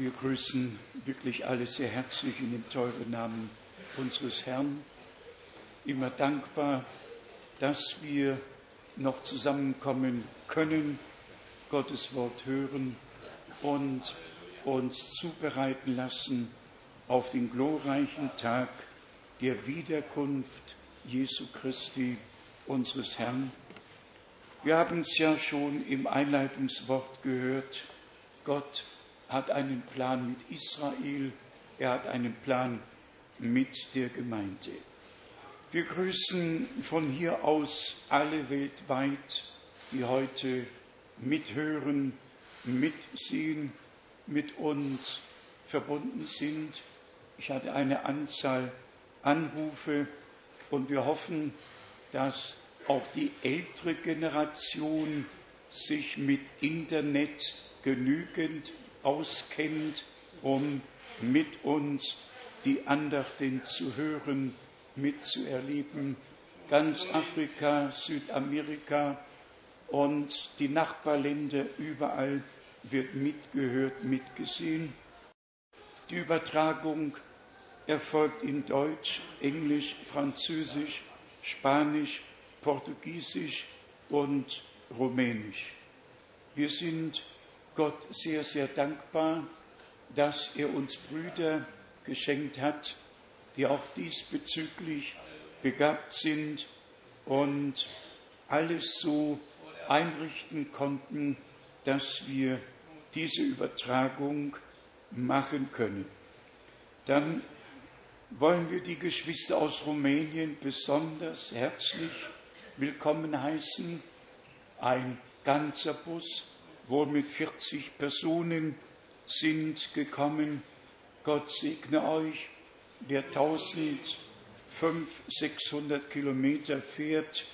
Wir grüßen wirklich alle sehr herzlich in dem teuren Namen unseres Herrn. Immer dankbar, dass wir noch zusammenkommen können, Gottes Wort hören und uns zubereiten lassen auf den glorreichen Tag der Wiederkunft Jesu Christi, unseres Herrn. Wir haben es ja schon im Einleitungswort gehört. Gott hat einen Plan mit Israel, er hat einen Plan mit der Gemeinde. Wir grüßen von hier aus alle weltweit, die heute mithören, mitsehen, mit uns verbunden sind. Ich hatte eine Anzahl Anrufe und wir hoffen, dass auch die ältere Generation sich mit Internet genügend auskennt, um mit uns die Andachten zu hören, mitzuerleben. Ganz Afrika, Südamerika und die Nachbarländer überall wird mitgehört, mitgesehen. Die Übertragung erfolgt in Deutsch, Englisch, Französisch, Spanisch, Portugiesisch und Rumänisch. Wir sind Gott sehr, sehr dankbar, dass er uns Brüder geschenkt hat, die auch diesbezüglich begabt sind und alles so einrichten konnten, dass wir diese Übertragung machen können. Dann wollen wir die Geschwister aus Rumänien besonders herzlich willkommen heißen. Ein ganzer Bus wohl mit 40 Personen sind gekommen. Gott segne euch, der 1500, 600 Kilometer fährt,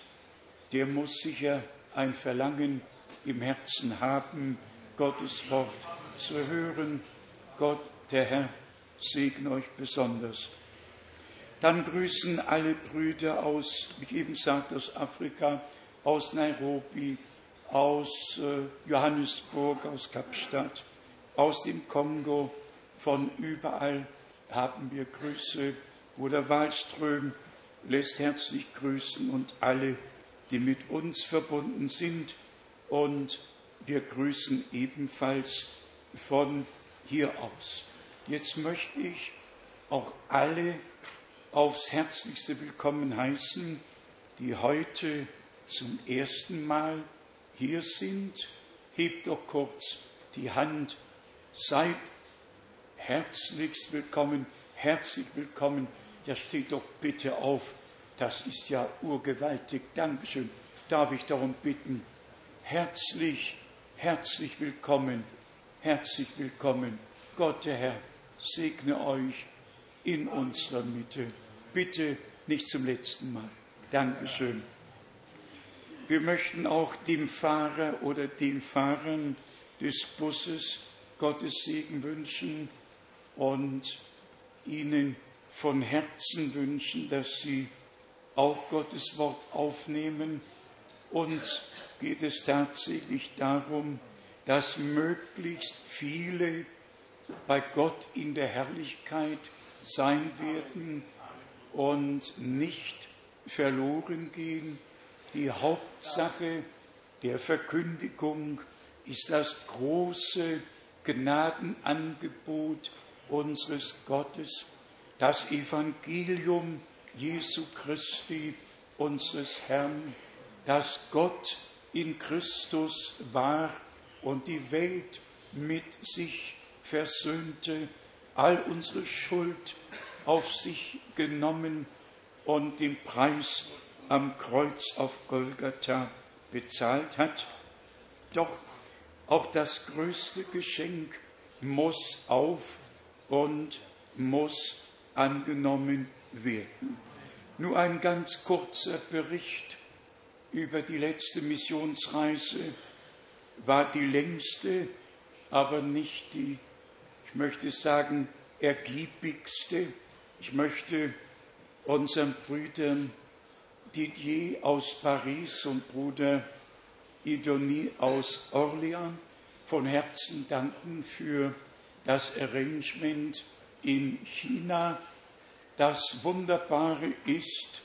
der muss sicher ein Verlangen im Herzen haben, Gottes Wort zu hören. Gott, der Herr, segne euch besonders. Dann grüßen alle Brüder aus, wie eben sagt, aus Afrika, aus Nairobi, aus äh, Johannesburg, aus Kapstadt, aus dem Kongo, von überall haben wir Grüße. Bruder Wallström lässt herzlich grüßen und alle, die mit uns verbunden sind. Und wir grüßen ebenfalls von hier aus. Jetzt möchte ich auch alle aufs herzlichste willkommen heißen, die heute zum ersten Mal hier sind, hebt doch kurz die Hand, seid herzlichst willkommen, herzlich willkommen. Ja, steht doch bitte auf, das ist ja urgewaltig. Dankeschön. Darf ich darum bitten, herzlich, herzlich willkommen, herzlich willkommen. Gott, der Herr, segne euch in unserer Mitte. Bitte nicht zum letzten Mal. Dankeschön. Wir möchten auch dem Fahrer oder den Fahrern des Busses Gottes Segen wünschen und ihnen von Herzen wünschen, dass sie auch Gottes Wort aufnehmen. Uns geht es tatsächlich darum, dass möglichst viele bei Gott in der Herrlichkeit sein werden und nicht verloren gehen, die Hauptsache der Verkündigung ist das große Gnadenangebot unseres Gottes, das Evangelium Jesu Christi, unseres Herrn, dass Gott in Christus war und die Welt mit sich versöhnte, all unsere Schuld auf sich genommen und den Preis am Kreuz auf Golgatha bezahlt hat. Doch auch das größte Geschenk muss auf und muss angenommen werden. Nur ein ganz kurzer Bericht über die letzte Missionsreise war die längste, aber nicht die, ich möchte sagen, ergiebigste. Ich möchte unseren Brüdern Didier aus Paris und Bruder Idonie aus Orléans von Herzen danken für das Arrangement in China. Das Wunderbare ist,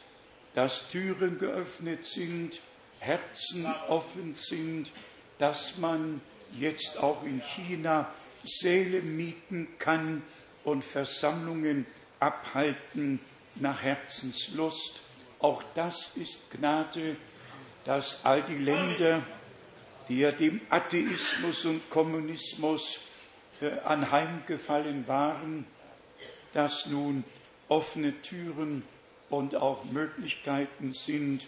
dass Türen geöffnet sind, Herzen offen sind, dass man jetzt auch in China Säle mieten kann und Versammlungen abhalten nach Herzenslust. Auch das ist Gnade, dass all die Länder, die ja dem Atheismus und Kommunismus äh, anheimgefallen waren, dass nun offene Türen und auch Möglichkeiten sind,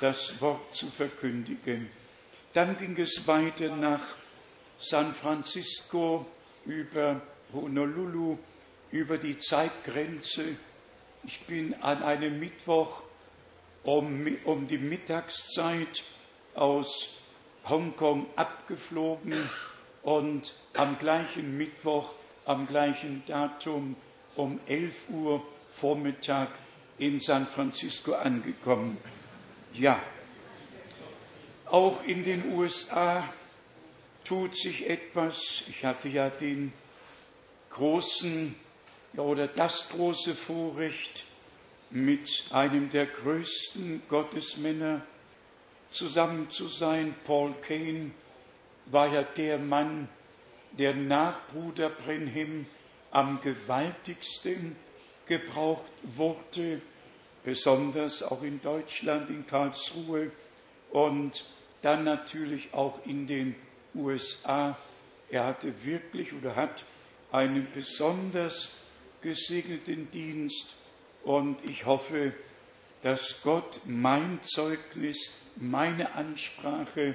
das Wort zu verkündigen. Dann ging es weiter nach San Francisco über Honolulu, über die Zeitgrenze. Ich bin an einem Mittwoch um, um die Mittagszeit aus Hongkong abgeflogen und am gleichen Mittwoch, am gleichen Datum um 11 Uhr Vormittag in San Francisco angekommen. Ja, auch in den USA tut sich etwas. Ich hatte ja den großen ja, oder das große Vorrecht, mit einem der größten Gottesmänner zusammen zu sein. Paul Kane war ja der Mann, der nach Bruder Brenhim am gewaltigsten gebraucht wurde, besonders auch in Deutschland, in Karlsruhe und dann natürlich auch in den USA. Er hatte wirklich oder hat einen besonders gesegneten Dienst und ich hoffe, dass Gott mein Zeugnis, meine Ansprache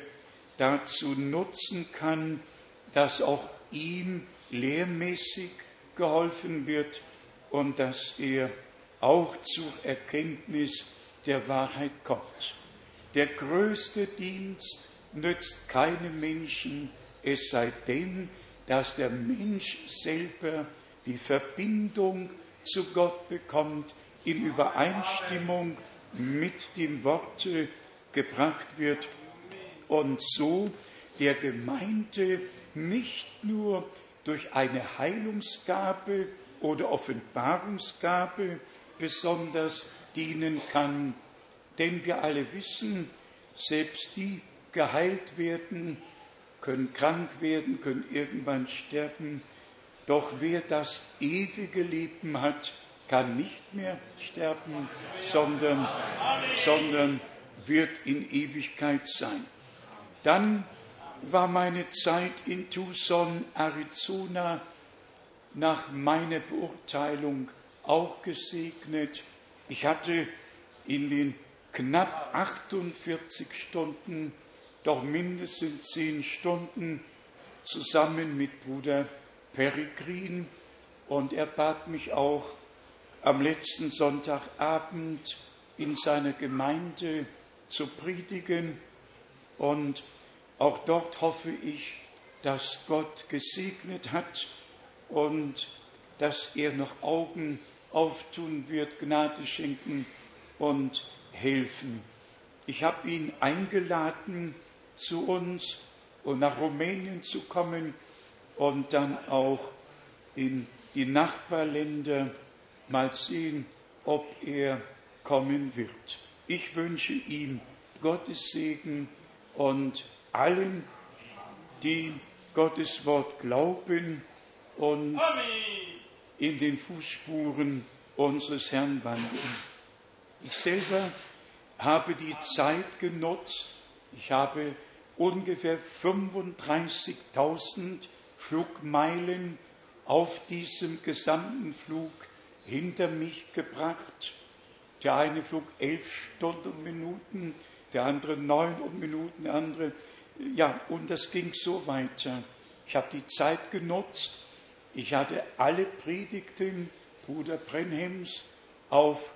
dazu nutzen kann, dass auch ihm lehrmäßig geholfen wird und dass er auch zur Erkenntnis der Wahrheit kommt. Der größte Dienst nützt keinem Menschen, es sei denn, dass der Mensch selber die Verbindung zu Gott bekommt, in Übereinstimmung mit dem Worte gebracht wird und so der Gemeinde nicht nur durch eine Heilungsgabe oder Offenbarungsgabe besonders dienen kann, denn wir alle wissen, selbst die geheilt werden, können krank werden, können irgendwann sterben, doch wer das ewige Leben hat, kann nicht mehr sterben, sondern, sondern wird in Ewigkeit sein. Dann war meine Zeit in Tucson, Arizona, nach meiner Beurteilung auch gesegnet. Ich hatte in den knapp 48 Stunden doch mindestens zehn Stunden zusammen mit Bruder Peregrin und er bat mich auch am letzten Sonntagabend in seiner Gemeinde zu predigen und auch dort hoffe ich, dass Gott gesegnet hat und dass er noch Augen auftun wird, Gnade schenken und helfen. Ich habe ihn eingeladen, zu uns und nach Rumänien zu kommen und dann auch in die Nachbarländer mal sehen, ob er kommen wird. Ich wünsche ihm Gottes Segen und allen, die Gottes Wort glauben und in den Fußspuren unseres Herrn wandeln. Ich selber habe die Zeit genutzt. Ich habe ungefähr 35.000 Flugmeilen auf diesem gesamten Flug hinter mich gebracht. Der eine flog elf Stunden und Minuten, der andere neun Minuten, der andere, ja, und das ging so weiter. Ich habe die Zeit genutzt. Ich hatte alle Predigten Bruder Brenhems auf,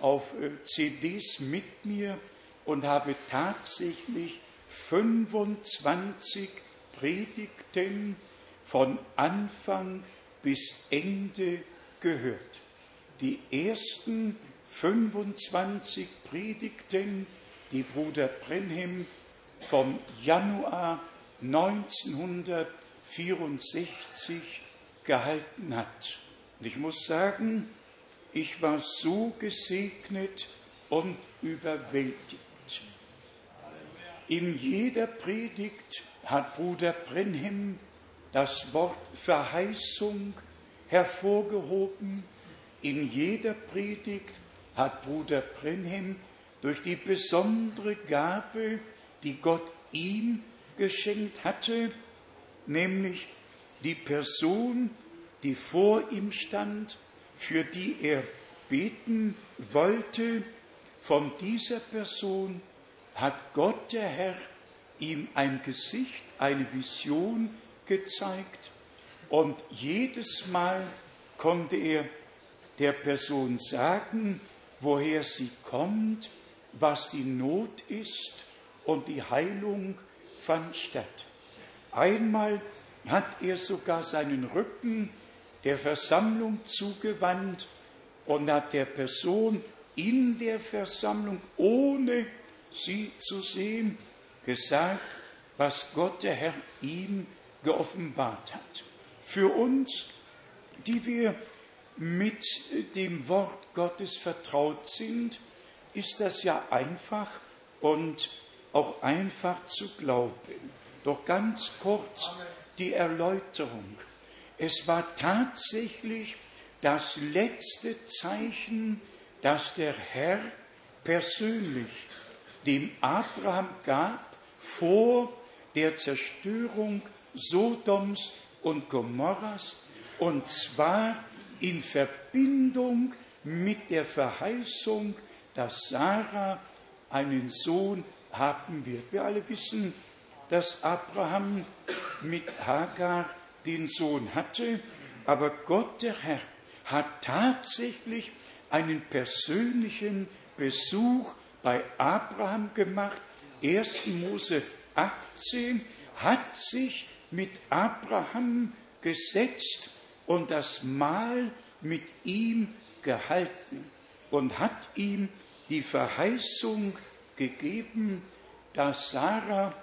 auf äh, CDs mit mir und habe tatsächlich 25 Predigten von Anfang bis Ende gehört. Die ersten 25 Predigten, die Bruder Brenhem vom Januar 1964 gehalten hat. Und ich muss sagen, ich war so gesegnet und überwältigt. In jeder Predigt hat Bruder Brenhem das Wort Verheißung hervorgehoben. In jeder Predigt hat Bruder Brenhem durch die besondere Gabe, die Gott ihm geschenkt hatte, nämlich die Person, die vor ihm stand, für die er beten wollte, von dieser Person hat Gott der Herr ihm ein Gesicht, eine Vision gezeigt und jedes Mal konnte er der Person sagen, woher sie kommt, was die Not ist und die Heilung fand statt. Einmal hat er sogar seinen Rücken der Versammlung zugewandt und hat der Person in der Versammlung, ohne sie zu sehen, gesagt, was Gott der Herr ihm geoffenbart hat. Für uns, die wir mit dem Wort Gottes vertraut sind, ist das ja einfach und auch einfach zu glauben. Doch ganz kurz die Erläuterung. Es war tatsächlich das letzte Zeichen, das der Herr persönlich dem Abraham gab vor der Zerstörung Sodoms und Gomorras, und zwar in Verbindung mit der Verheißung, dass Sarah einen Sohn haben wird. Wir alle wissen, dass Abraham mit Hagar den Sohn hatte, aber Gott der Herr hat tatsächlich einen persönlichen Besuch bei Abraham gemacht. 1. Mose 18 hat sich mit Abraham gesetzt und das Mahl mit ihm gehalten und hat ihm die Verheißung gegeben, dass Sarah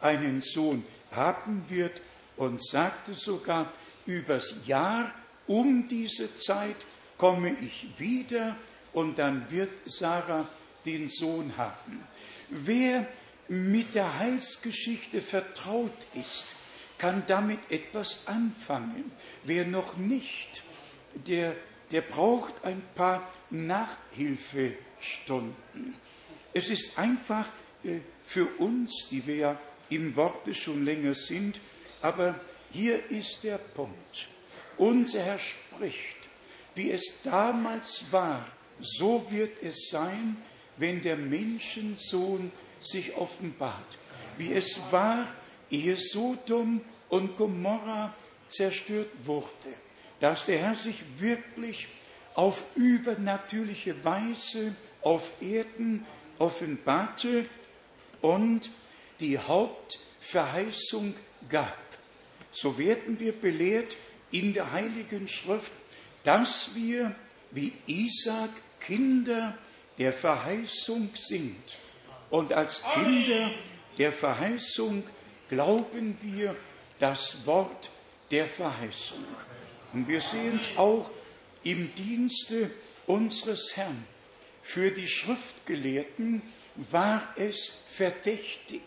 einen Sohn haben wird und sagte sogar, übers Jahr um diese Zeit komme ich wieder und dann wird Sarah den Sohn haben. Wer mit der Heilsgeschichte vertraut ist, kann damit etwas anfangen. Wer noch nicht, der, der braucht ein paar Nachhilfestunden. Es ist einfach äh, für uns, die wir ja im Worte schon länger sind, aber hier ist der Punkt. Unser Herr spricht, wie es damals war, so wird es sein, wenn der Menschensohn sich offenbart. Wie es war, ehe Sodom und Gomorra zerstört wurde, dass der Herr sich wirklich auf übernatürliche Weise auf Erden offenbarte und die Hauptverheißung gab. So werden wir belehrt in der Heiligen Schrift, dass wir wie Isaac Kinder der Verheißung sind. Und als Kinder der Verheißung glauben wir das Wort der Verheißung. Und wir sehen es auch im Dienste unseres Herrn. Für die Schriftgelehrten war es verdächtig.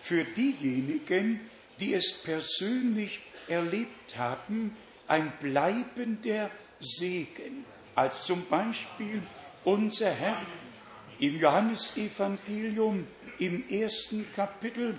Für diejenigen, die es persönlich erlebt haben, ein bleibender Segen, als zum Beispiel unser Herr im Johannesevangelium im ersten Kapitel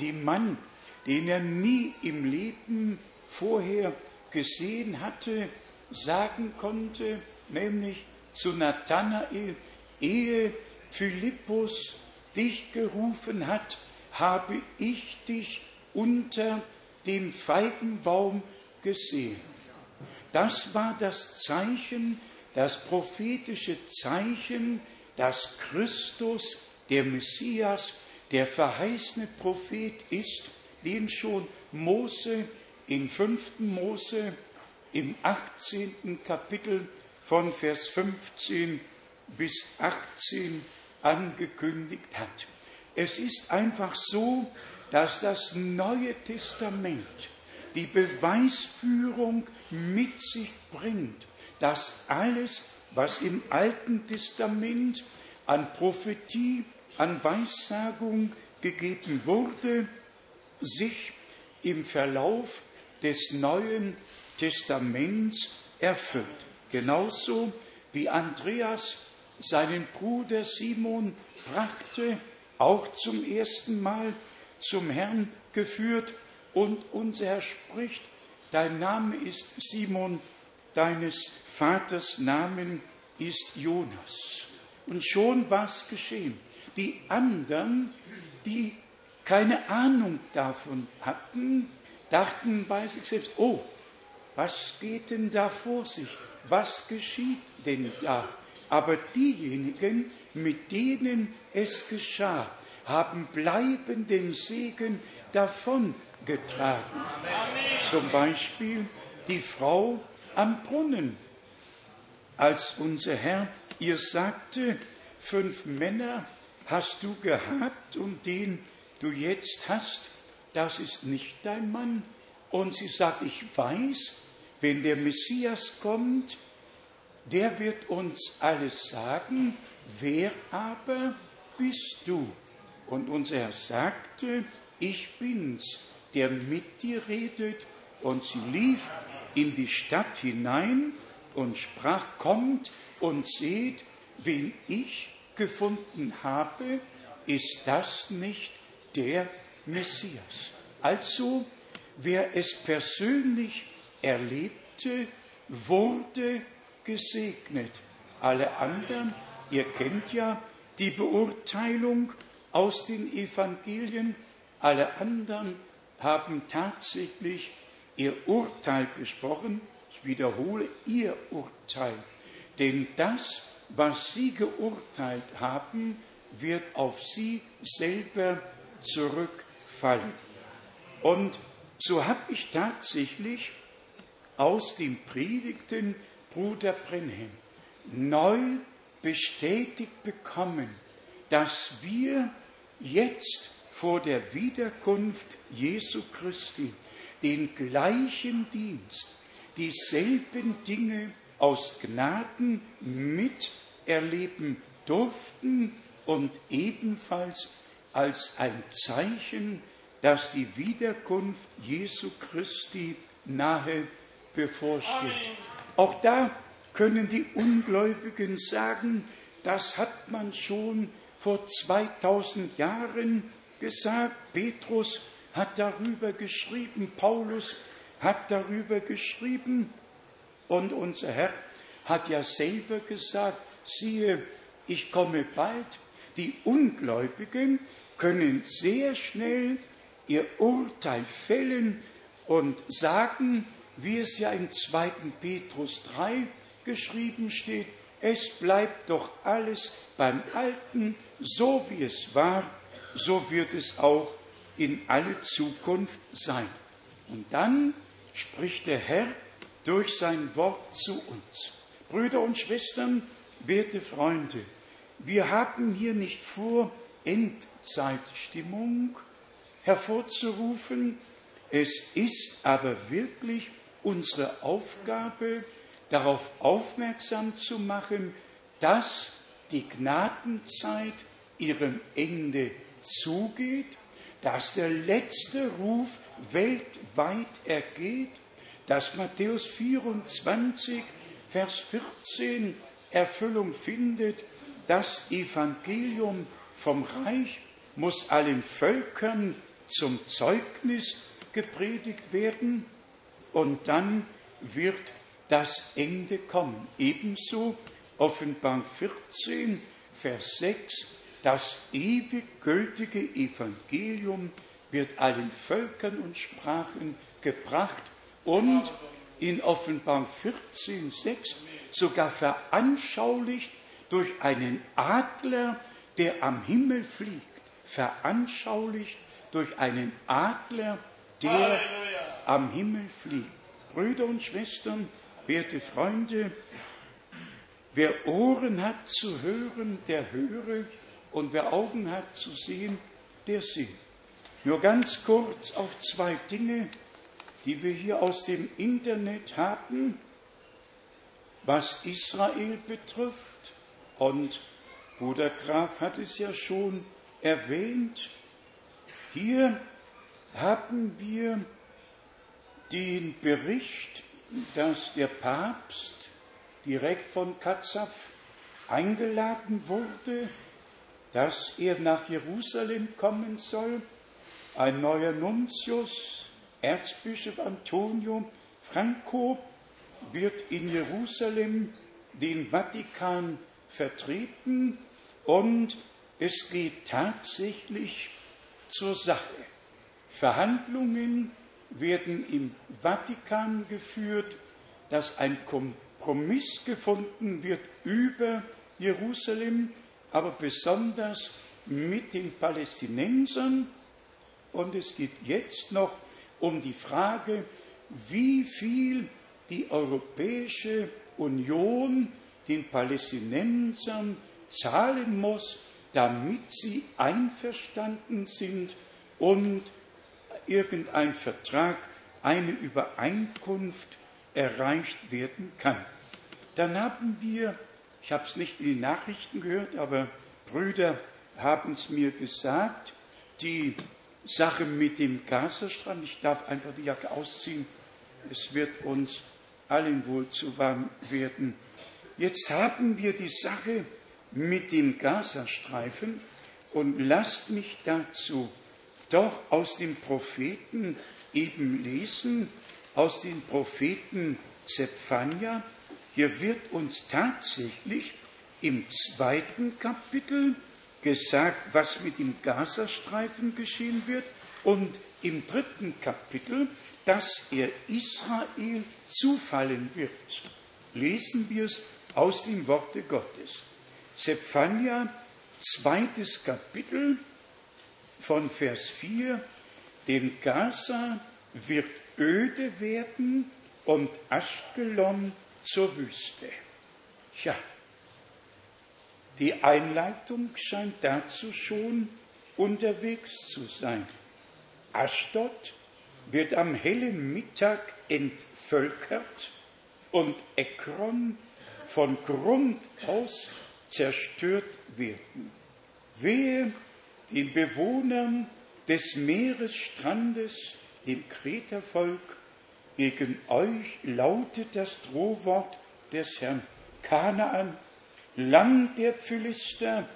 den Mann, den er nie im Leben vorher gesehen hatte, sagen konnte, nämlich zu Nathanael, ehe Philippus dich gerufen hat, habe ich dich unter dem Feigenbaum gesehen. Das war das Zeichen, das prophetische Zeichen, dass Christus, der Messias, der verheißene Prophet ist, den schon Mose in 5. Mose im 18. Kapitel von Vers 15 bis 18 angekündigt hat. Es ist einfach so, dass das Neue Testament die Beweisführung mit sich bringt, dass alles, was im Alten Testament an Prophetie, an Weissagung gegeben wurde, sich im Verlauf des Neuen Testaments erfüllt. Genauso wie Andreas seinen Bruder Simon brachte, auch zum ersten Mal zum Herrn geführt und unser Herr spricht, dein Name ist Simon, deines Vaters Namen ist Jonas. Und schon war es geschehen. Die anderen, die keine Ahnung davon hatten, dachten bei sich selbst, oh, was geht denn da vor sich? Was geschieht denn da? Aber diejenigen, mit denen es geschah, haben bleibenden Segen davongetragen. Zum Beispiel die Frau am Brunnen. Als unser Herr ihr sagte, fünf Männer hast du gehabt und den du jetzt hast, das ist nicht dein Mann. Und sie sagt, ich weiß, wenn der Messias kommt, der wird uns alles sagen, wer aber bist du? Und unser Herr sagte, ich bin's, der mit dir redet. Und sie lief in die Stadt hinein und sprach, kommt und seht, wen ich gefunden habe, ist das nicht der Messias? Also, wer es persönlich erlebte, wurde gesegnet. Alle anderen, ihr kennt ja die Beurteilung aus den Evangelien, alle anderen haben tatsächlich ihr Urteil gesprochen. Ich wiederhole ihr Urteil. Denn das, was sie geurteilt haben, wird auf sie selber zurückfallen. Und so habe ich tatsächlich aus den Predigten Bruder Brenhem neu bestätigt bekommen, dass wir jetzt vor der Wiederkunft Jesu Christi den gleichen Dienst, dieselben Dinge aus Gnaden miterleben durften und ebenfalls als ein Zeichen, dass die Wiederkunft Jesu Christi nahe bevorsteht. Auch da können die Ungläubigen sagen, das hat man schon vor 2000 Jahren gesagt. Petrus hat darüber geschrieben, Paulus hat darüber geschrieben und unser Herr hat ja selber gesagt, siehe, ich komme bald. Die Ungläubigen können sehr schnell ihr Urteil fällen und sagen, wie es ja im 2. Petrus 3 geschrieben steht, es bleibt doch alles beim Alten, so wie es war, so wird es auch in alle Zukunft sein. Und dann spricht der Herr durch sein Wort zu uns. Brüder und Schwestern, werte Freunde, wir haben hier nicht vor, Endzeitstimmung hervorzurufen. Es ist aber wirklich unsere Aufgabe, darauf aufmerksam zu machen, dass die Gnadenzeit ihrem Ende zugeht, dass der letzte Ruf weltweit ergeht, dass Matthäus 24, Vers 14 Erfüllung findet, das Evangelium vom Reich muss allen Völkern zum Zeugnis gepredigt werden und dann wird das Ende kommen. Ebenso Offenbar 14, Vers 6, das ewig gültige Evangelium wird allen Völkern und Sprachen gebracht und in Offenbar 14, 6 sogar veranschaulicht durch einen Adler, der am Himmel fliegt, veranschaulicht durch einen Adler, der Halleluja. am Himmel fliegt. Brüder und Schwestern, werte Freunde, wer Ohren hat zu hören, der höre, und wer Augen hat zu sehen, der sehe. Nur ganz kurz auf zwei Dinge, die wir hier aus dem Internet haben, was Israel betrifft. Und Bruder Graf hat es ja schon erwähnt. Hier haben wir den Bericht, dass der Papst direkt von Katzaf eingeladen wurde, dass er nach Jerusalem kommen soll. Ein neuer Nuntius, Erzbischof Antonio Franco, wird in Jerusalem den Vatikan vertreten und es geht tatsächlich zur Sache. Verhandlungen werden im Vatikan geführt, dass ein Kompromiss gefunden wird über Jerusalem, aber besonders mit den Palästinensern. Und es geht jetzt noch um die Frage, wie viel die Europäische Union den Palästinensern zahlen muss, damit sie einverstanden sind und irgendein Vertrag, eine Übereinkunft erreicht werden kann. Dann haben wir, ich habe es nicht in den Nachrichten gehört, aber Brüder haben es mir gesagt, die Sache mit dem Gazastreifen, ich darf einfach die Jacke ausziehen, es wird uns allen wohl zu warm werden. Jetzt haben wir die Sache mit dem Gazastreifen und lasst mich dazu doch aus dem Propheten eben lesen, aus dem Propheten Zephania. Hier wird uns tatsächlich im zweiten Kapitel gesagt, was mit dem Gazastreifen geschehen wird und im dritten Kapitel, dass er Israel zufallen wird. Lesen wir es aus dem Worte Gottes. Zephania, zweites Kapitel, von Vers 4, denn Gaza wird öde werden und Aschkelon zur Wüste. Ja, die Einleitung scheint dazu schon unterwegs zu sein. Aschdod wird am hellen Mittag entvölkert und Ekron von Grund aus zerstört werden. Wehe den Bewohnern des Meeresstrandes, dem Kretervolk, gegen euch lautet das Drohwort des Herrn Kanaan, Land der Philister,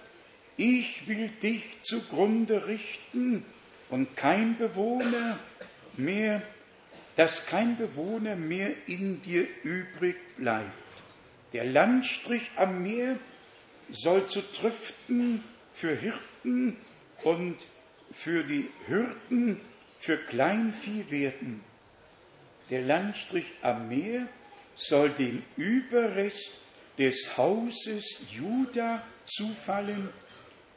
ich will dich zugrunde richten und kein Bewohner mehr, dass kein Bewohner mehr in dir übrig bleibt. Der Landstrich am Meer soll zu Triften für Hirten und für die Hürden für Kleinvieh werden. Der Landstrich am Meer soll dem Überrest des Hauses Juda zufallen,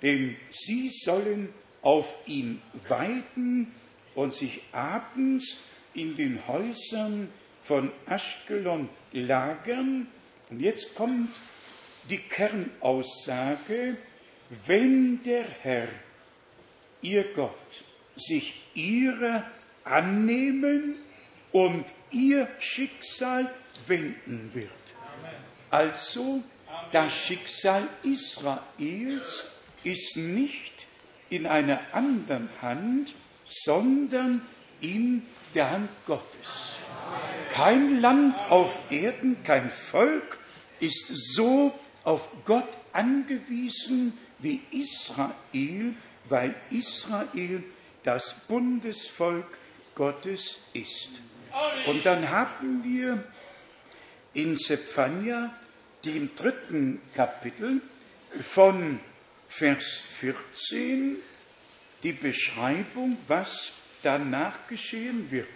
denn sie sollen auf ihm weiden und sich abends in den Häusern von Aschkelon lagern. Und jetzt kommt die Kernaussage, wenn der Herr ihr Gott sich ihrer annehmen und ihr Schicksal wenden wird. Also das Schicksal Israels ist nicht in einer anderen Hand, sondern in der Hand Gottes. Kein Land auf Erden, kein Volk ist so auf Gott angewiesen wie Israel, weil Israel das Bundesvolk Gottes ist. Und dann haben wir in Zephania, dem dritten Kapitel, von Vers 14 die Beschreibung, was danach geschehen wird.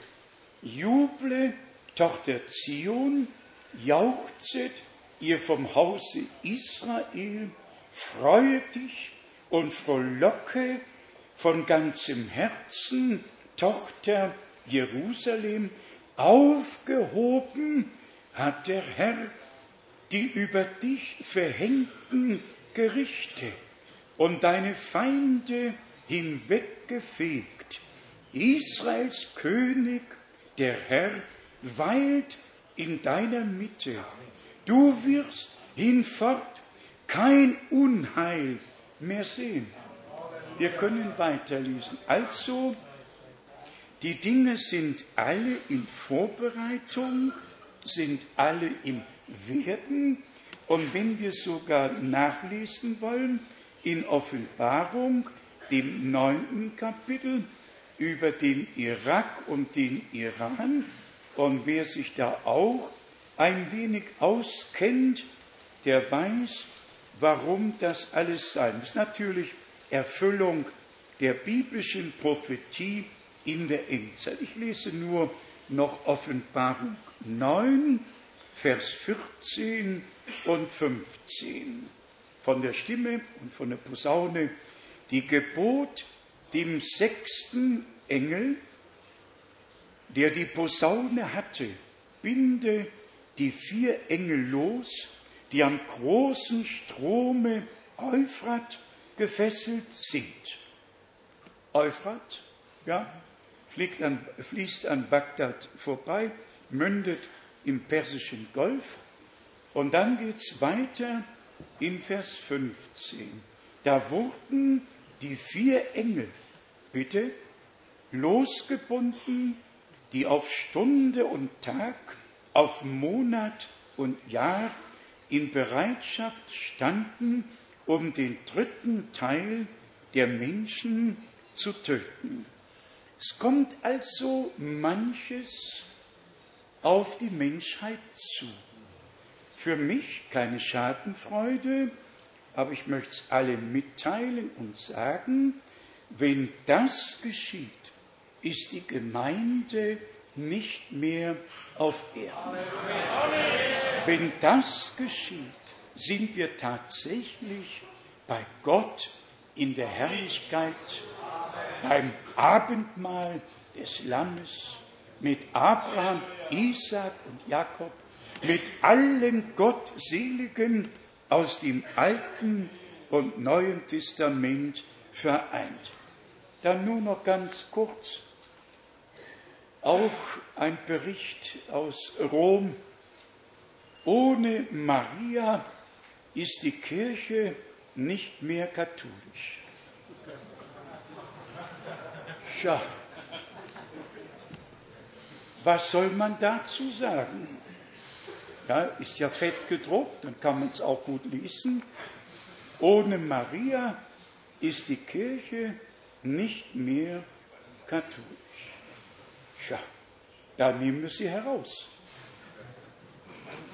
Juble, Tochter Zion, jauchzet, ihr vom Hause Israel, freue dich, und frohlocke von ganzem Herzen, Tochter Jerusalem, aufgehoben hat der Herr die über dich verhängten Gerichte und deine Feinde hinweggefegt. Israels König der Herr weilt in deiner Mitte. Du wirst hinfort kein Unheil mehr sehen. Wir können weiterlesen. Also, die Dinge sind alle in Vorbereitung, sind alle im Werden. Und wenn wir sogar nachlesen wollen, in Offenbarung, dem neunten Kapitel, über den Irak und den Iran, und wer sich da auch ein wenig auskennt, der weiß, warum das alles sein muss. Natürlich Erfüllung der biblischen Prophetie in der Endzeit. Ich lese nur noch Offenbarung 9, Vers 14 und 15. Von der Stimme und von der Posaune, die Gebot dem sechsten Engel, der die Posaune hatte, binde die vier Engel los, die am großen Strome Euphrat gefesselt sind. Euphrat, ja, an, fließt an Bagdad vorbei, mündet im Persischen Golf und dann geht es weiter in Vers 15. Da wurden die vier Engel, bitte, losgebunden, die auf Stunde und Tag, auf Monat und Jahr in Bereitschaft standen, um den dritten Teil der Menschen zu töten. Es kommt also manches auf die Menschheit zu. Für mich keine Schadenfreude, aber ich möchte es alle mitteilen und sagen, wenn das geschieht, ist die Gemeinde nicht mehr auf Erden. Wenn das geschieht, sind wir tatsächlich bei Gott in der Herrlichkeit, beim Abendmahl des Lammes, mit Abraham, Isaac und Jakob, mit allen Gottseligen aus dem Alten und Neuen Testament vereint. Dann nur noch ganz kurz auch ein Bericht aus Rom. Ohne Maria ist die Kirche nicht mehr katholisch. Tja, was soll man dazu sagen? Ja, ist ja fett gedruckt, dann kann man es auch gut lesen. Ohne Maria ist die Kirche nicht mehr katholisch. Tja, dann nehmen wir sie heraus.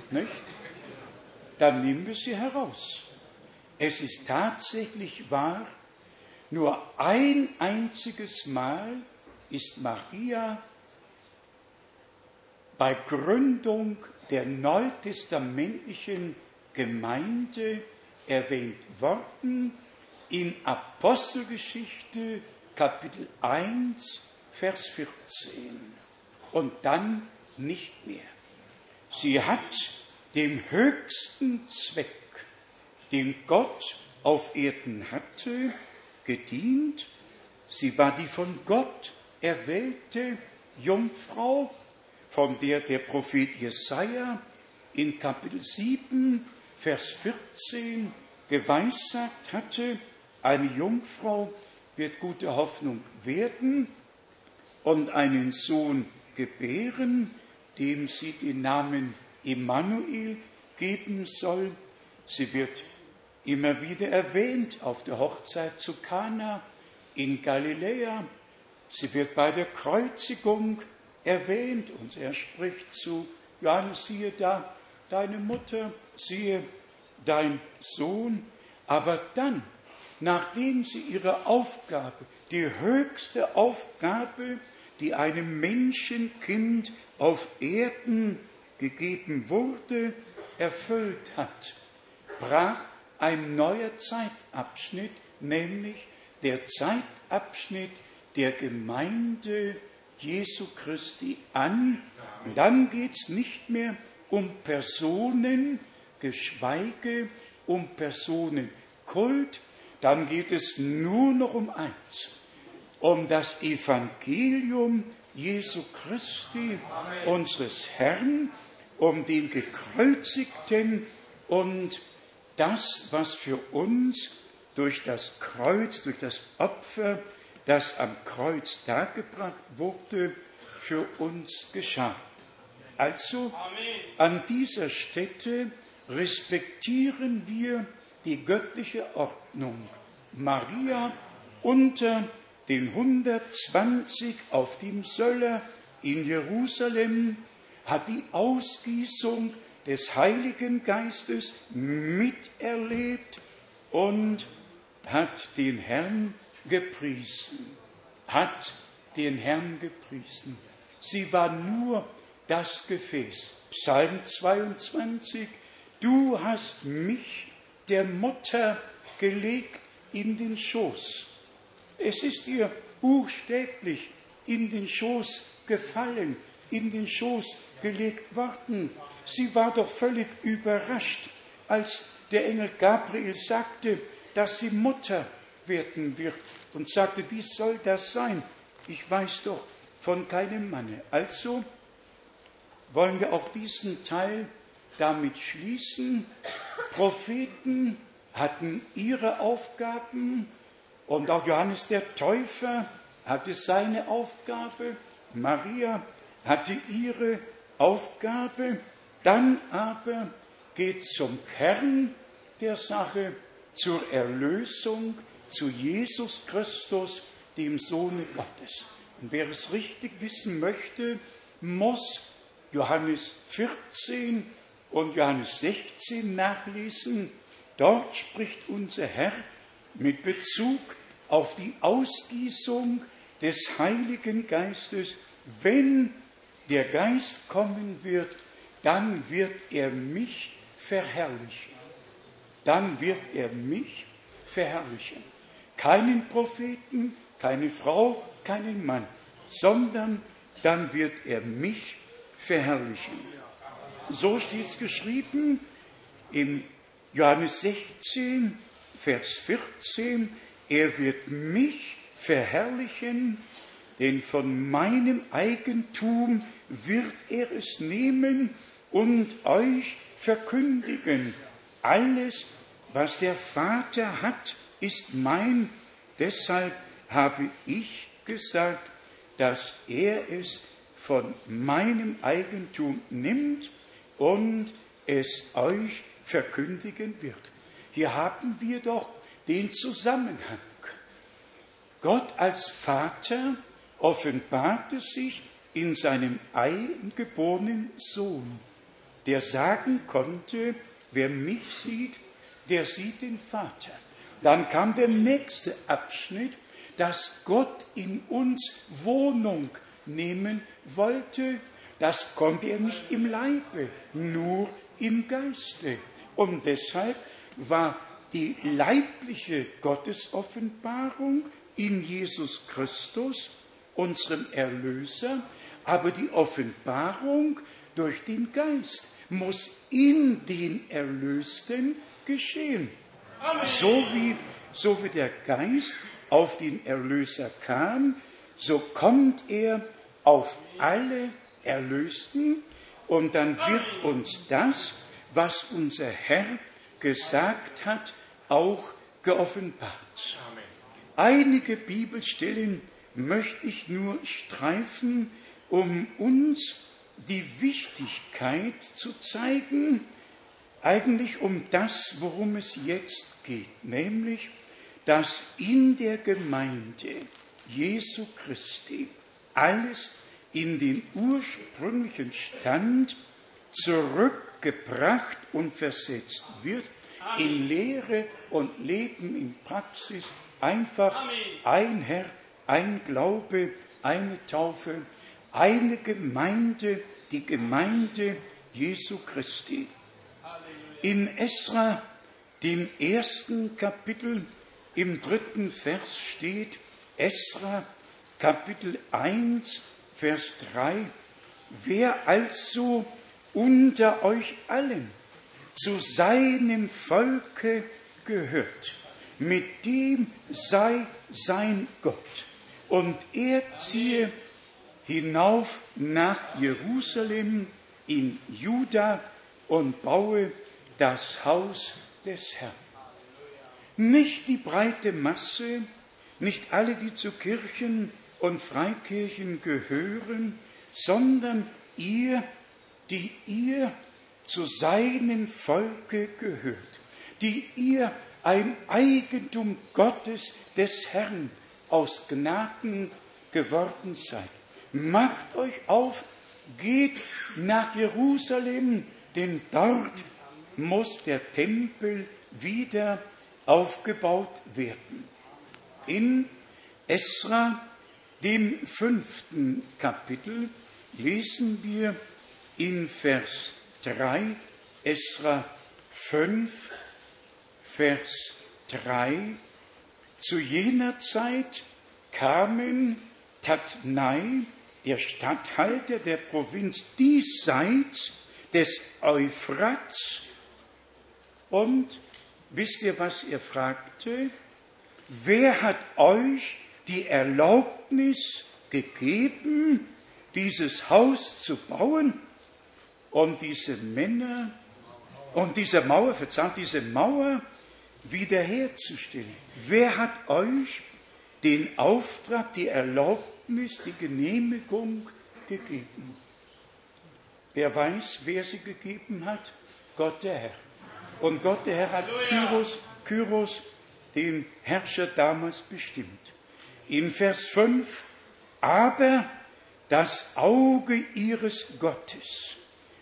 Nicht? Dann nehmen wir sie heraus. Es ist tatsächlich wahr, nur ein einziges Mal ist Maria bei Gründung der neutestamentlichen Gemeinde erwähnt worden in Apostelgeschichte Kapitel 1 Vers 14. Und dann nicht mehr. Sie hat dem höchsten Zweck, den Gott auf Erden hatte, gedient. Sie war die von Gott erwählte Jungfrau, von der der Prophet Jesaja in Kapitel 7, Vers 14 geweissagt hatte, eine Jungfrau wird gute Hoffnung werden und einen Sohn gebären, dem sie den Namen Immanuel geben soll. Sie wird immer wieder erwähnt auf der Hochzeit zu Kana in Galiläa. Sie wird bei der Kreuzigung erwähnt und er spricht zu Johannes, siehe da deine Mutter, siehe dein Sohn. Aber dann, nachdem sie ihre Aufgabe, die höchste Aufgabe die einem Menschenkind auf Erden gegeben wurde, erfüllt hat, brach ein neuer Zeitabschnitt, nämlich der Zeitabschnitt der Gemeinde Jesu Christi an. Dann geht es nicht mehr um Personen, geschweige um Personenkult, dann geht es nur noch um eins, um das Evangelium Jesu Christi, unseres Herrn, um den Gekreuzigten und das, was für uns durch das Kreuz, durch das Opfer, das am Kreuz dargebracht wurde, für uns geschah. Also an dieser Stätte respektieren wir die göttliche Ordnung. Maria unter den 120 auf dem Söller in Jerusalem hat die Ausgießung des Heiligen Geistes miterlebt und hat den Herrn gepriesen, hat den Herrn gepriesen. Sie war nur das Gefäß. Psalm 22, du hast mich der Mutter gelegt in den Schoß. Es ist ihr buchstäblich in den Schoß gefallen, in den Schoß gelegt worden. Sie war doch völlig überrascht, als der Engel Gabriel sagte, dass sie Mutter werden wird und sagte, wie soll das sein? Ich weiß doch von keinem Manne. Also wollen wir auch diesen Teil damit schließen. Propheten hatten ihre Aufgaben und auch Johannes der Täufer hatte seine Aufgabe, Maria hatte ihre Aufgabe, dann aber geht zum Kern der Sache, zur Erlösung, zu Jesus Christus, dem Sohne Gottes. Und wer es richtig wissen möchte, muss Johannes 14 und Johannes 16 nachlesen. Dort spricht unser Herr mit Bezug auf die Ausgießung des Heiligen Geistes. Wenn der Geist kommen wird, dann wird er mich verherrlichen. Dann wird er mich verherrlichen. Keinen Propheten, keine Frau, keinen Mann, sondern dann wird er mich verherrlichen. So steht es geschrieben im Johannes 16, Vers 14, er wird mich verherrlichen, denn von meinem Eigentum wird er es nehmen und euch verkündigen. Alles, was der Vater hat, ist mein. Deshalb habe ich gesagt, dass er es von meinem Eigentum nimmt und es euch verkündigen wird. Hier haben wir doch den Zusammenhang. Gott als Vater offenbarte sich in seinem eingeborenen Sohn, der sagen konnte, wer mich sieht, der sieht den Vater. Dann kam der nächste Abschnitt, dass Gott in uns Wohnung nehmen wollte. Das konnte er nicht im Leibe, nur im Geiste. Und deshalb war die leibliche Gottesoffenbarung in Jesus Christus, unserem Erlöser, aber die Offenbarung durch den Geist muss in den Erlösten geschehen. So wie, so wie der Geist auf den Erlöser kam, so kommt er auf alle Erlösten und dann wird uns das, was unser Herr gesagt hat, auch geoffenbart. Einige Bibelstellen möchte ich nur streifen, um uns die Wichtigkeit zu zeigen, eigentlich um das, worum es jetzt geht, nämlich, dass in der Gemeinde Jesu Christi alles in den ursprünglichen Stand zurückgebracht und versetzt wird, in Lehre und Leben in Praxis einfach ein Herr, ein Glaube, eine Taufe, eine Gemeinde, die Gemeinde Jesu Christi. In Esra, dem ersten Kapitel, im dritten Vers steht, Esra, Kapitel 1, Vers 3, wer also unter euch allen zu seinem Volke gehört, mit dem sei sein Gott, und er ziehe hinauf nach Jerusalem in Juda und baue das Haus des Herrn. Nicht die breite Masse, nicht alle, die zu Kirchen und Freikirchen gehören, sondern ihr, die ihr zu seinem Volke gehört, die ihr ein Eigentum Gottes des Herrn aus Gnaden geworden seid. Macht euch auf, geht nach Jerusalem, denn dort muss der Tempel wieder aufgebaut werden. In Esra, dem fünften Kapitel, lesen wir in Vers 3, Esra 5, Vers 3, zu jener Zeit kamen Tatnai, der Statthalter der Provinz diesseits des Euphrats, und wisst ihr, was er fragte? Wer hat euch die Erlaubnis gegeben, dieses Haus zu bauen? Und diese Männer und diese Mauer, verzahlt diese Mauer wiederherzustellen. Wer hat euch den Auftrag, die Erlaubnis, die Genehmigung gegeben? Wer weiß, wer sie gegeben hat? Gott der Herr. Und Gott der Herr hat Kyros, Kyros, den Herrscher damals bestimmt. In Vers 5, aber das Auge ihres Gottes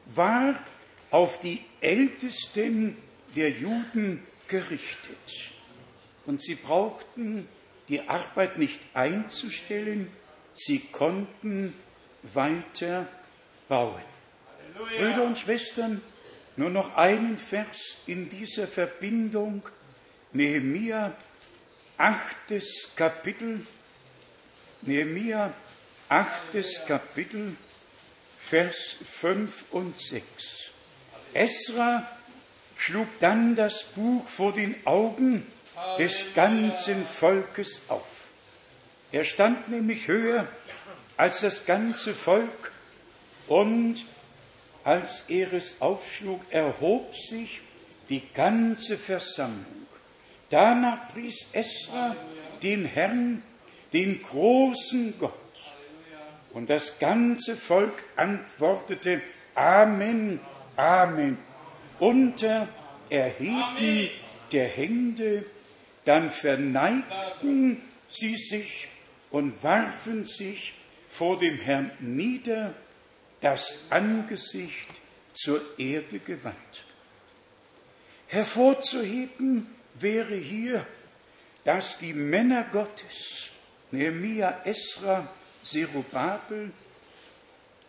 war auf die Ältesten der Juden gerichtet. Und sie brauchten die Arbeit nicht einzustellen, sie konnten weiter bauen. Brüder und Schwestern, nur noch einen Vers in dieser Verbindung, Nehemia, achtes Kapitel, Nehemia, achtes Kapitel, Vers 5 und 6. Esra schlug dann das Buch vor den Augen des ganzen Volkes auf. Er stand nämlich höher als das ganze Volk und als er es aufschlug, erhob sich die ganze Versammlung. Danach pries Esra den Herrn, den großen Gott. Und das ganze Volk antwortete Amen, Amen unter Erheben der Hände, dann verneigten sie sich und warfen sich vor dem Herrn nieder, das Angesicht zur Erde gewandt. Hervorzuheben wäre hier, dass die Männer Gottes, Nehemiah, Esra, Zerubabel,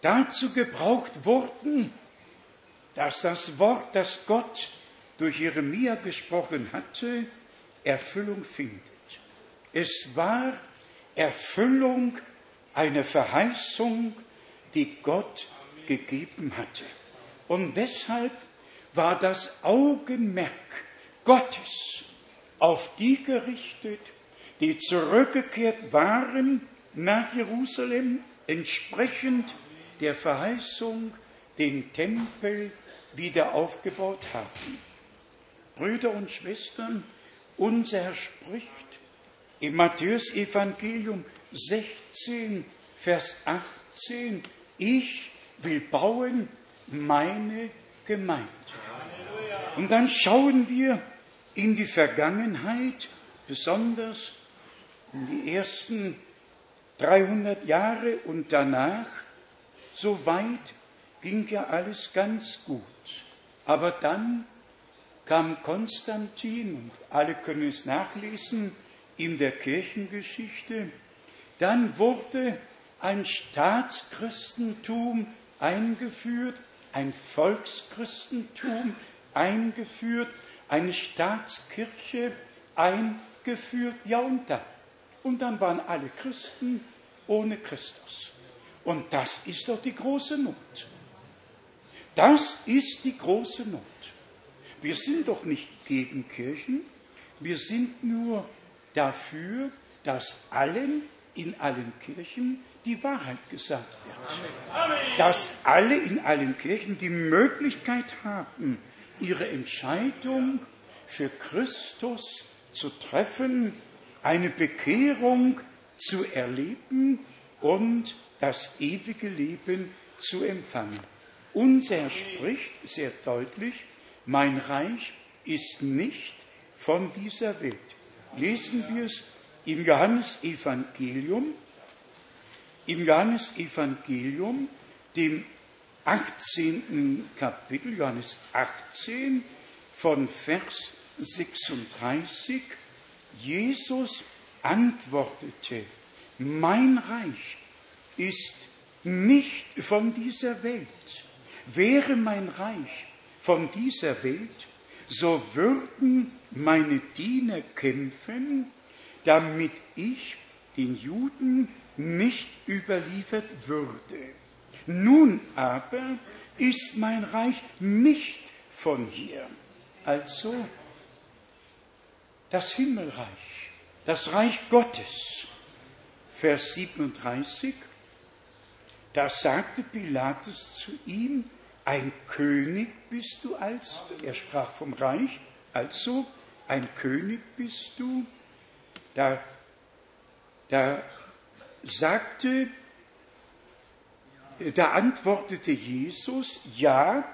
dazu gebraucht wurden, dass das Wort, das Gott durch Jeremia gesprochen hatte, Erfüllung findet. Es war Erfüllung einer Verheißung, die Gott gegeben hatte. Und deshalb war das Augenmerk Gottes auf die gerichtet, die zurückgekehrt waren nach Jerusalem, entsprechend der Verheißung den Tempel wieder aufgebaut haben. Brüder und Schwestern, unser Herr spricht im Matthäus-Evangelium 16, Vers 18, ich will bauen meine Gemeinde. Und dann schauen wir in die Vergangenheit, besonders in die ersten 300 Jahre und danach, so weit ging ja alles ganz gut. Aber dann kam Konstantin, und alle können es nachlesen in der Kirchengeschichte, dann wurde ein Staatschristentum eingeführt, ein Volkschristentum eingeführt, eine Staatskirche eingeführt, ja und dann. Und dann waren alle Christen ohne Christus. Und das ist doch die große Not. Das ist die große Not. Wir sind doch nicht gegen Kirchen, wir sind nur dafür, dass allen, in allen Kirchen die Wahrheit gesagt wird. Dass alle in allen Kirchen die Möglichkeit haben, ihre Entscheidung für Christus zu treffen, eine Bekehrung zu erleben und das ewige Leben zu empfangen. Unser spricht sehr deutlich, mein Reich ist nicht von dieser Welt. Lesen wir es im Johannesevangelium, im Johannesevangelium, dem 18. Kapitel, Johannes 18, von Vers 36, Jesus antwortete, mein Reich ist nicht von dieser Welt. Wäre mein Reich von dieser Welt, so würden meine Diener kämpfen, damit ich den Juden nicht überliefert würde. Nun aber ist mein Reich nicht von hier. Also das Himmelreich, das Reich Gottes. Vers 37, da sagte Pilatus zu ihm, ein König bist du also, er sprach vom Reich, also ein König bist du. Da, da sagte, da antwortete Jesus, ja,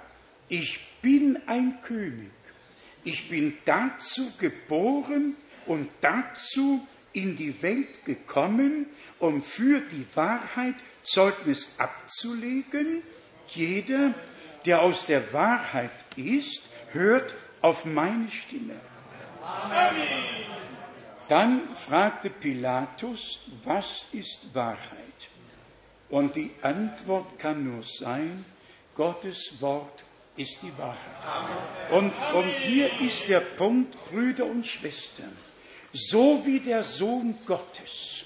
ich bin ein König. Ich bin dazu geboren und dazu in die Welt gekommen, um für die Wahrheit Zeugnis abzulegen. Jeder, der aus der Wahrheit ist, hört auf meine Stimme. Dann fragte Pilatus, was ist Wahrheit? Und die Antwort kann nur sein, Gottes Wort ist die Wahrheit. Und, und hier ist der Punkt, Brüder und Schwestern. So wie der Sohn Gottes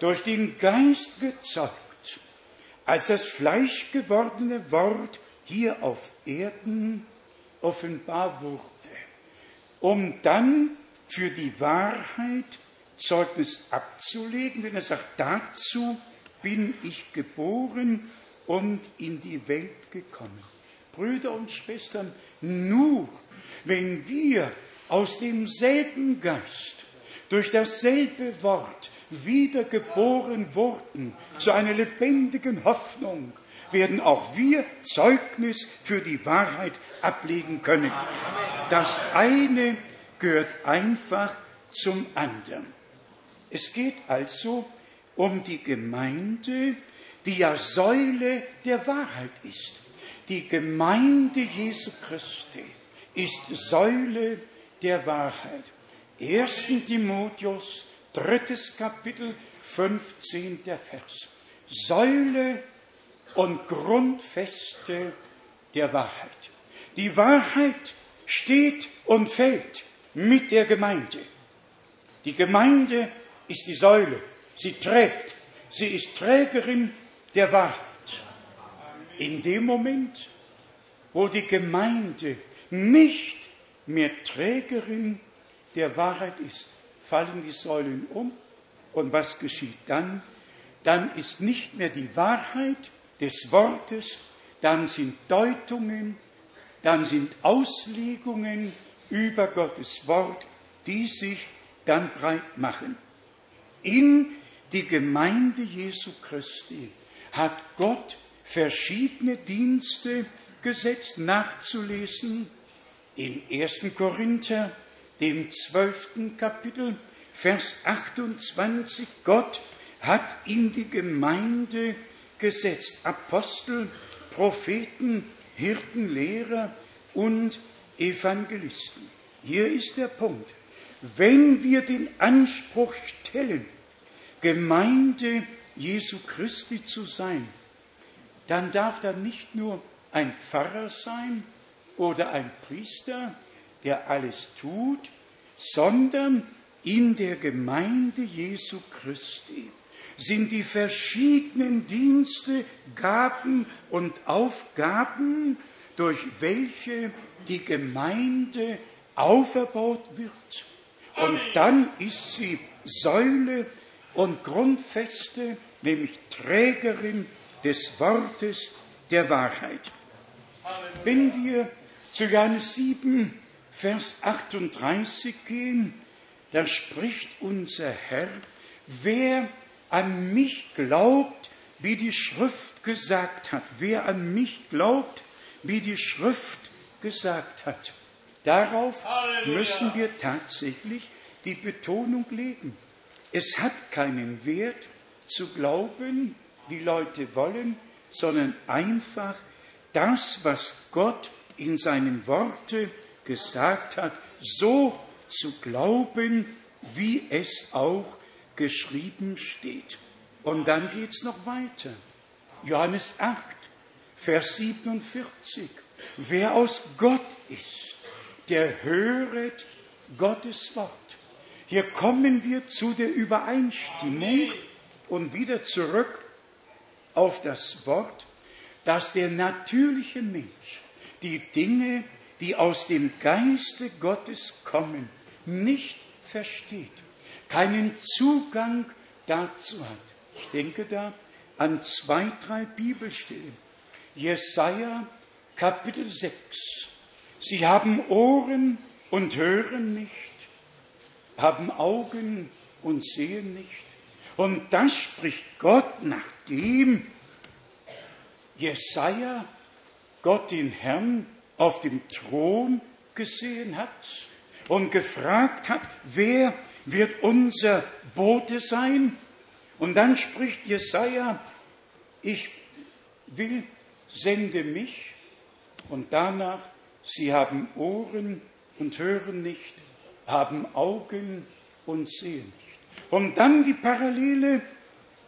durch den Geist gezeugt, als das Fleisch gewordene Wort hier auf Erden offenbar wurde, um dann für die Wahrheit Zeugnis abzulegen, wenn er sagt, dazu bin ich geboren und in die Welt gekommen. Brüder und Schwestern, nur wenn wir aus demselben Geist durch dasselbe Wort wiedergeboren wurden zu einer lebendigen Hoffnung, werden auch wir Zeugnis für die Wahrheit ablegen können. Das eine gehört einfach zum anderen. Es geht also um die Gemeinde, die ja Säule der Wahrheit ist. Die Gemeinde Jesu Christi ist Säule der Wahrheit. 1. Timotheus, drittes Kapitel, 15. Vers. Säule und Grundfeste der Wahrheit. Die Wahrheit steht und fällt mit der Gemeinde. Die Gemeinde ist die Säule. Sie trägt. Sie ist Trägerin der Wahrheit. In dem Moment, wo die Gemeinde nicht mehr Trägerin der Wahrheit ist, fallen die Säulen um. Und was geschieht dann? Dann ist nicht mehr die Wahrheit des Wortes, dann sind Deutungen, dann sind Auslegungen über Gottes Wort, die sich dann breit machen. In die Gemeinde Jesu Christi hat Gott verschiedene Dienste gesetzt, nachzulesen in 1. Korinther, dem zwölften Kapitel, Vers 28. Gott hat in die Gemeinde gesetzt Apostel, Propheten, Hirten, Lehrer und Evangelisten. Hier ist der Punkt. Wenn wir den Anspruch stellen, Gemeinde Jesu Christi zu sein, dann darf da nicht nur ein Pfarrer sein oder ein Priester, der alles tut, sondern in der Gemeinde Jesu Christi sind die verschiedenen Dienste, Gaben und Aufgaben, durch welche die Gemeinde auferbaut wird. Und dann ist sie Säule und Grundfeste, nämlich Trägerin des Wortes der Wahrheit. Wenn wir zu Johannes 7, Vers 38 gehen, da spricht unser Herr, wer an mich glaubt, wie die Schrift gesagt hat, wer an mich glaubt, wie die Schrift gesagt hat. Darauf Halleluja. müssen wir tatsächlich die Betonung legen. Es hat keinen Wert zu glauben, wie Leute wollen, sondern einfach das, was Gott in seinem Worte gesagt hat, so zu glauben, wie es auch geschrieben steht. Und dann geht es noch weiter. Johannes 8, Vers 47. Wer aus Gott ist, der höret Gottes Wort. Hier kommen wir zu der Übereinstimmung und wieder zurück auf das Wort, dass der natürliche Mensch die Dinge, die aus dem Geiste Gottes kommen, nicht versteht, keinen Zugang dazu hat. Ich denke da an zwei, drei Bibelstellen. Jesaja Kapitel 6. Sie haben Ohren und hören nicht, haben Augen und sehen nicht. Und das spricht Gott, nachdem Jesaja Gott den Herrn auf dem Thron gesehen hat und gefragt hat, wer wird unser Bote sein? Und dann spricht Jesaja, ich will, sende mich. Und danach, sie haben Ohren und hören nicht, haben Augen und sehen nicht. Und dann die Parallele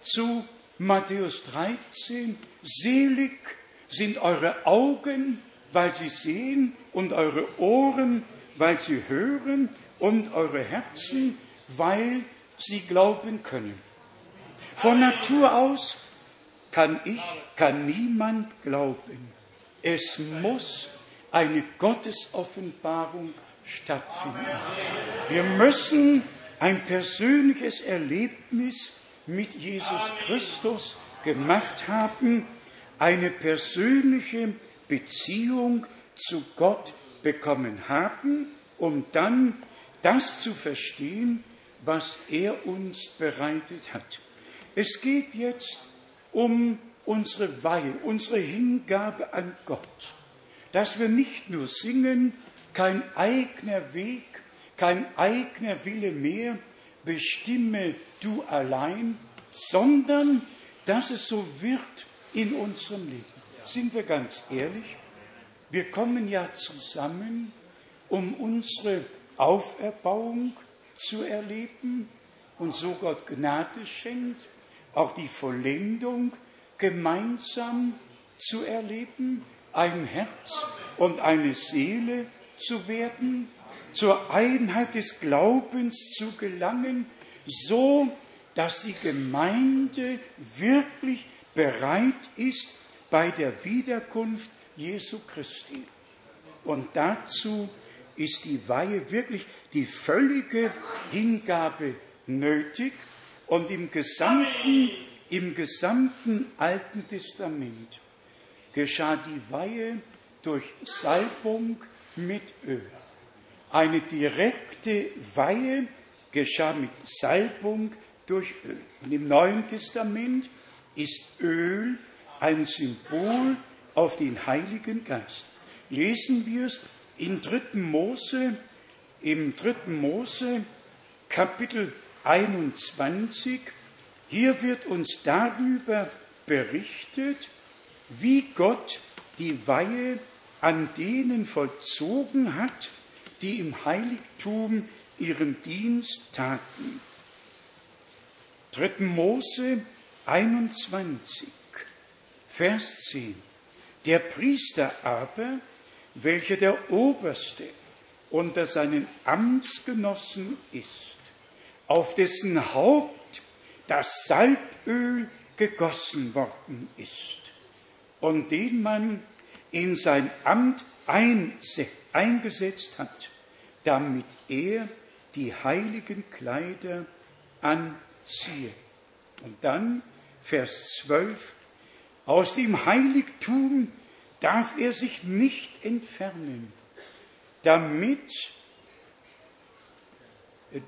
zu Matthäus 13, selig sind eure Augen, weil sie sehen, und eure Ohren, weil sie hören, und eure Herzen, weil sie glauben können. Von Natur aus kann ich, kann niemand glauben. Es muss eine Gottesoffenbarung stattfinden. Wir müssen ein persönliches Erlebnis mit Jesus Christus gemacht haben, eine persönliche Beziehung zu Gott bekommen haben, um dann das zu verstehen, was er uns bereitet hat. Es geht jetzt um unsere Weihe, unsere Hingabe an Gott, dass wir nicht nur singen, kein eigener Weg, kein eigener Wille mehr, bestimme du allein, sondern dass es so wird in unserem Leben. Sind wir ganz ehrlich? Wir kommen ja zusammen, um unsere Auferbauung zu erleben und so Gott Gnade schenkt, auch die Vollendung gemeinsam zu erleben, ein Herz und eine Seele zu werden, zur Einheit des Glaubens zu gelangen, so dass die Gemeinde wirklich bereit ist bei der Wiederkunft Jesu Christi. Und dazu ist die Weihe wirklich die völlige Hingabe nötig und im gesamten, im gesamten Alten Testament geschah die Weihe durch Salbung mit Öl. Eine direkte Weihe geschah mit Salbung durch Öl. Und im Neuen Testament ist Öl ein Symbol auf den Heiligen Geist. Lesen wir es in 3. Mose, im 3. Mose Kapitel 21. Hier wird uns darüber berichtet, wie Gott die Weihe an denen vollzogen hat, die im Heiligtum ihren Dienst taten. 3. Mose 21, Vers 10. Der Priester aber, welcher der Oberste unter seinen Amtsgenossen ist, auf dessen Haupt das Salböl gegossen worden ist und den man in sein Amt eingesetzt hat, damit er die heiligen Kleider an ziehe. Und dann Vers 12. Aus dem Heiligtum darf er sich nicht entfernen, damit,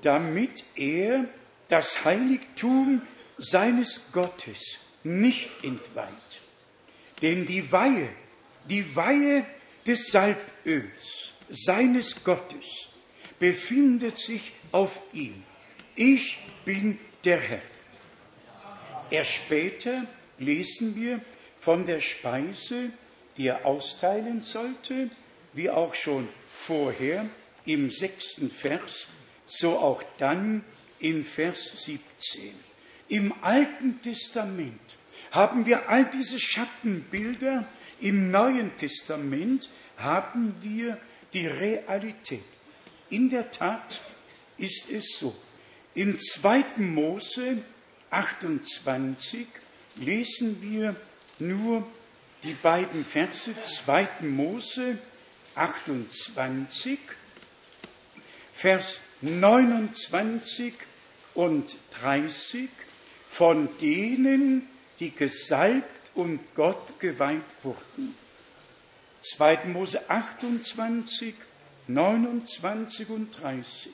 damit er das Heiligtum seines Gottes nicht entweiht. Denn die Weihe, die Weihe des Salböls seines Gottes befindet sich auf ihm. Ich bin der Herr. Erst später lesen wir von der Speise, die er austeilen sollte, wie auch schon vorher im sechsten Vers, so auch dann in Vers 17. Im Alten Testament haben wir all diese Schattenbilder, im Neuen Testament haben wir die Realität. In der Tat ist es so. In 2. Mose 28 lesen wir nur die beiden Verse 2. Mose 28, Vers 29 und 30 von denen, die gesalbt und Gott geweiht wurden. 2. Mose 28, 29 und 30.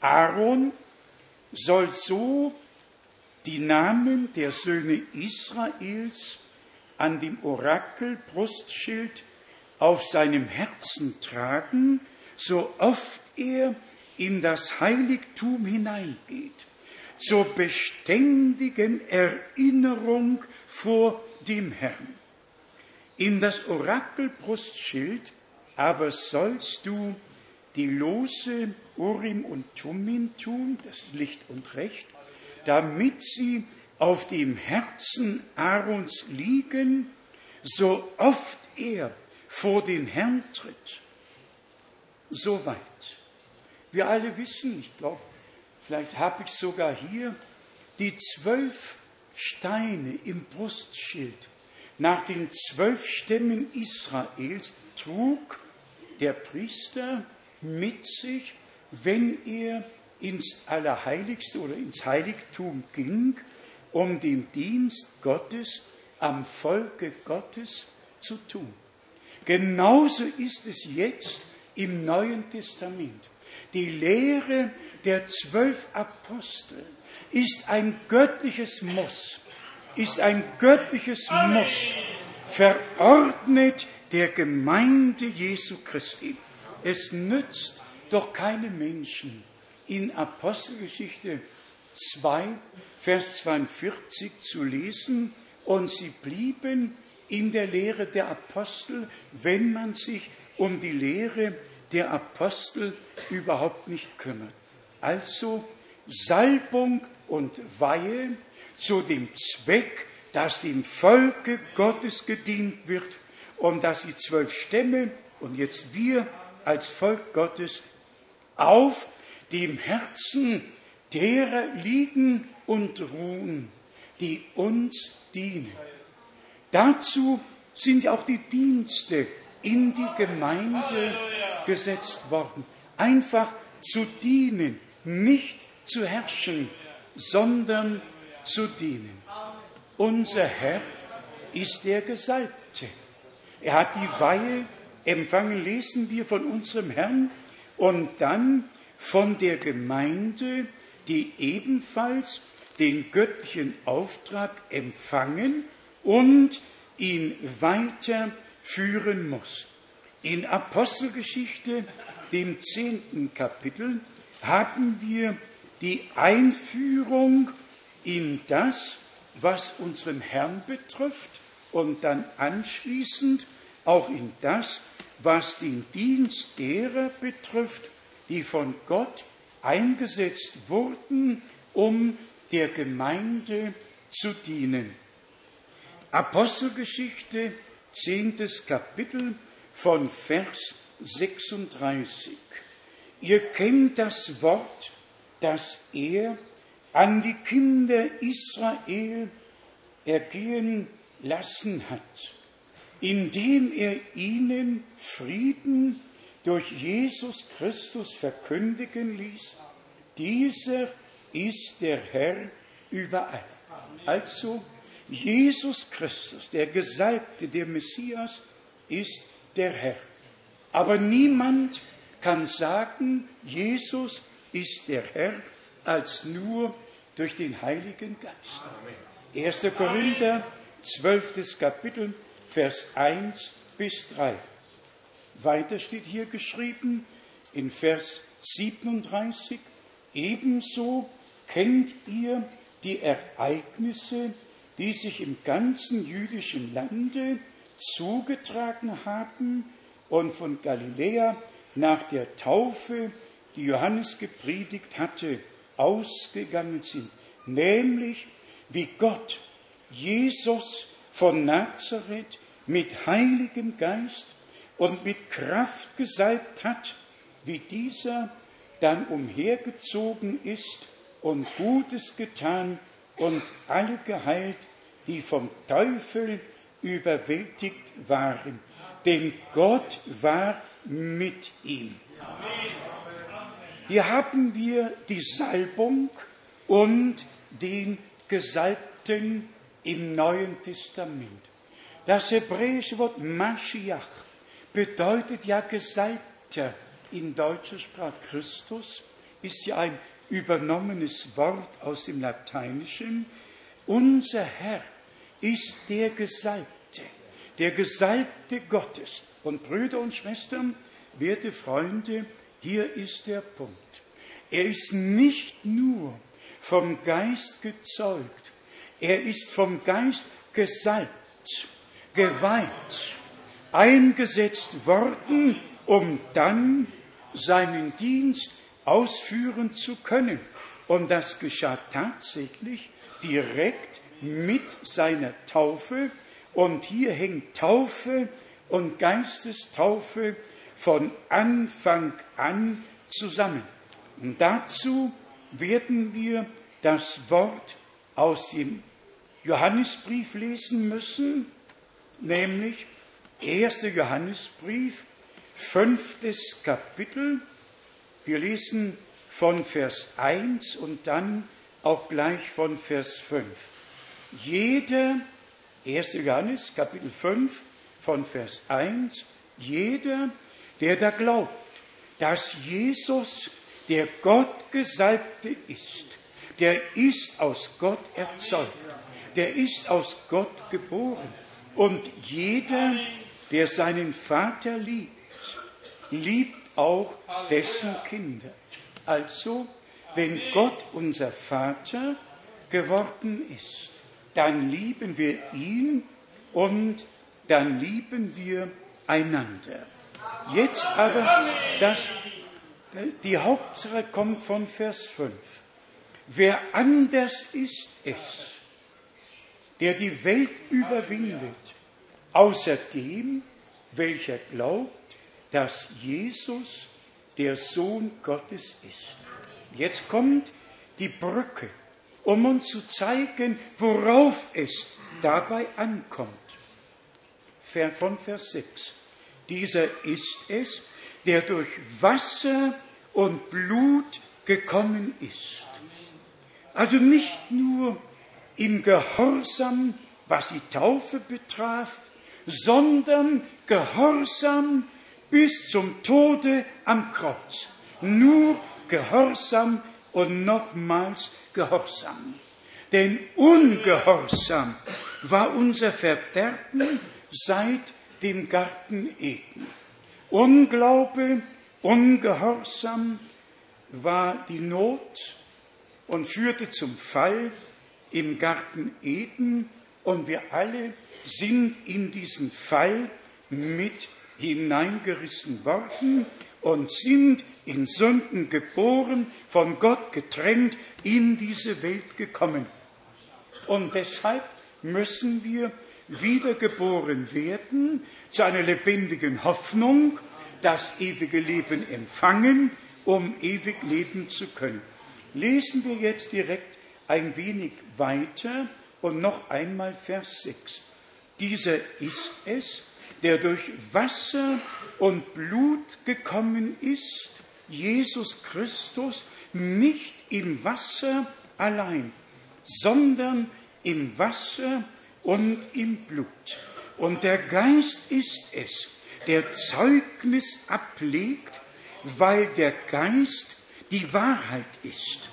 Aaron soll so die Namen der Söhne Israels an dem Orakel Brustschild auf seinem Herzen tragen, so oft er in das Heiligtum hineingeht, zur beständigen Erinnerung vor dem Herrn. In das Orakel Brustschild aber sollst du die Lose Urim und Tumim tun, das ist Licht und Recht, damit sie auf dem Herzen Aarons liegen, so oft er vor den Herrn tritt. Soweit. Wir alle wissen, ich glaube, vielleicht habe ich sogar hier die zwölf Steine im Brustschild nach den zwölf Stämmen Israels trug der Priester mit sich, wenn er ins Allerheiligste oder ins Heiligtum ging, um den Dienst Gottes am Volke Gottes zu tun. Genauso ist es jetzt im Neuen Testament. Die Lehre der zwölf Apostel ist ein göttliches Muss, ist ein göttliches Muss, verordnet der Gemeinde Jesu Christi. Es nützt doch keine Menschen in Apostelgeschichte 2, Vers 42 zu lesen, und sie blieben in der Lehre der Apostel, wenn man sich um die Lehre der Apostel überhaupt nicht kümmert. Also Salbung und Weihe zu dem Zweck, dass dem Volke Gottes gedient wird und dass die zwölf Stämme und jetzt wir als Volk Gottes auf dem Herzen derer liegen und ruhen, die uns dienen. Dazu sind auch die Dienste in die Gemeinde gesetzt worden. Einfach zu dienen, nicht zu herrschen, sondern zu dienen. Unser Herr ist der Gesalbte. Er hat die Weihe empfangen, lesen wir von unserem Herrn, und dann von der Gemeinde, die ebenfalls den göttlichen Auftrag empfangen und ihn weiterführen muss. In Apostelgeschichte, dem zehnten Kapitel, haben wir die Einführung in das, was unseren Herrn betrifft und dann anschließend auch in das, was den Dienst derer betrifft, die von Gott eingesetzt wurden, um der Gemeinde zu dienen. Apostelgeschichte, zehntes Kapitel von Vers 36. Ihr kennt das Wort, das er an die Kinder Israel ergehen lassen hat, indem er ihnen Frieden durch Jesus Christus verkündigen ließ. Dieser ist der Herr, überall. Also Jesus Christus, der Gesalbte, der Messias, ist der Herr. Aber niemand kann sagen, Jesus ist der Herr, als nur durch den Heiligen Geist. 1. Korinther, 12. Kapitel, Vers 1 bis 3. Weiter steht hier geschrieben in Vers 37, ebenso kennt ihr die Ereignisse, die sich im ganzen jüdischen Lande zugetragen haben und von Galiläa nach der Taufe, die Johannes gepredigt hatte, ausgegangen sind, nämlich wie Gott Jesus von Nazareth mit Heiligem Geist und mit Kraft gesalbt hat, wie dieser dann umhergezogen ist und Gutes getan und alle geheilt, die vom Teufel überwältigt waren. Denn Gott war mit ihm. Hier haben wir die Salbung und den Gesalbten im Neuen Testament. Das hebräische Wort Mashiach bedeutet ja Gesalbter in deutscher Sprache. Christus ist ja ein übernommenes Wort aus dem Lateinischen. Unser Herr ist der Gesalbte, der Gesalbte Gottes. Und Brüder und Schwestern, werte Freunde, hier ist der Punkt. Er ist nicht nur vom Geist gezeugt, er ist vom Geist gesalbt, geweiht, eingesetzt worden, um dann seinen Dienst ausführen zu können. Und das geschah tatsächlich direkt mit seiner Taufe. Und hier hängt Taufe und Geistestaufe von Anfang an zusammen. Und dazu werden wir das Wort aus dem Johannesbrief lesen müssen, nämlich 1. Johannesbrief, fünftes Kapitel. Wir lesen von Vers 1 und dann auch gleich von Vers 5. Jeder, 1. Johannes, Kapitel 5, von Vers 1, jeder, der da glaubt, dass Jesus der Gottgesalbte ist, der ist aus Gott erzeugt, der ist aus Gott geboren. Und jeder, der seinen Vater liebt, liebt auch dessen Kinder. Also, wenn Gott unser Vater geworden ist, dann lieben wir ihn und dann lieben wir einander. Jetzt aber, das, die Hauptsache kommt von Vers 5. Wer anders ist es, der die Welt überwindet, außer dem, welcher glaubt, dass Jesus der Sohn Gottes ist. Jetzt kommt die Brücke, um uns zu zeigen, worauf es dabei ankommt von Vers 6. Dieser ist es, der durch Wasser und Blut gekommen ist. Also nicht nur im Gehorsam, was die Taufe betraf, sondern Gehorsam bis zum Tode am Kreuz. Nur Gehorsam und nochmals Gehorsam. Denn Ungehorsam war unser Verderben seit dem Garten Eden. Unglaube, Ungehorsam war die Not und führte zum Fall im Garten Eden und wir alle sind in diesen Fall mit hineingerissen worden und sind in Sünden geboren, von Gott getrennt, in diese Welt gekommen. Und deshalb müssen wir wiedergeboren werden zu einer lebendigen Hoffnung, das ewige Leben empfangen, um ewig leben zu können. Lesen wir jetzt direkt ein wenig weiter und noch einmal Vers 6. Dieser ist es, der durch Wasser und Blut gekommen ist, Jesus Christus, nicht im Wasser allein, sondern im Wasser und im Blut. Und der Geist ist es, der Zeugnis ablegt, weil der Geist die Wahrheit ist.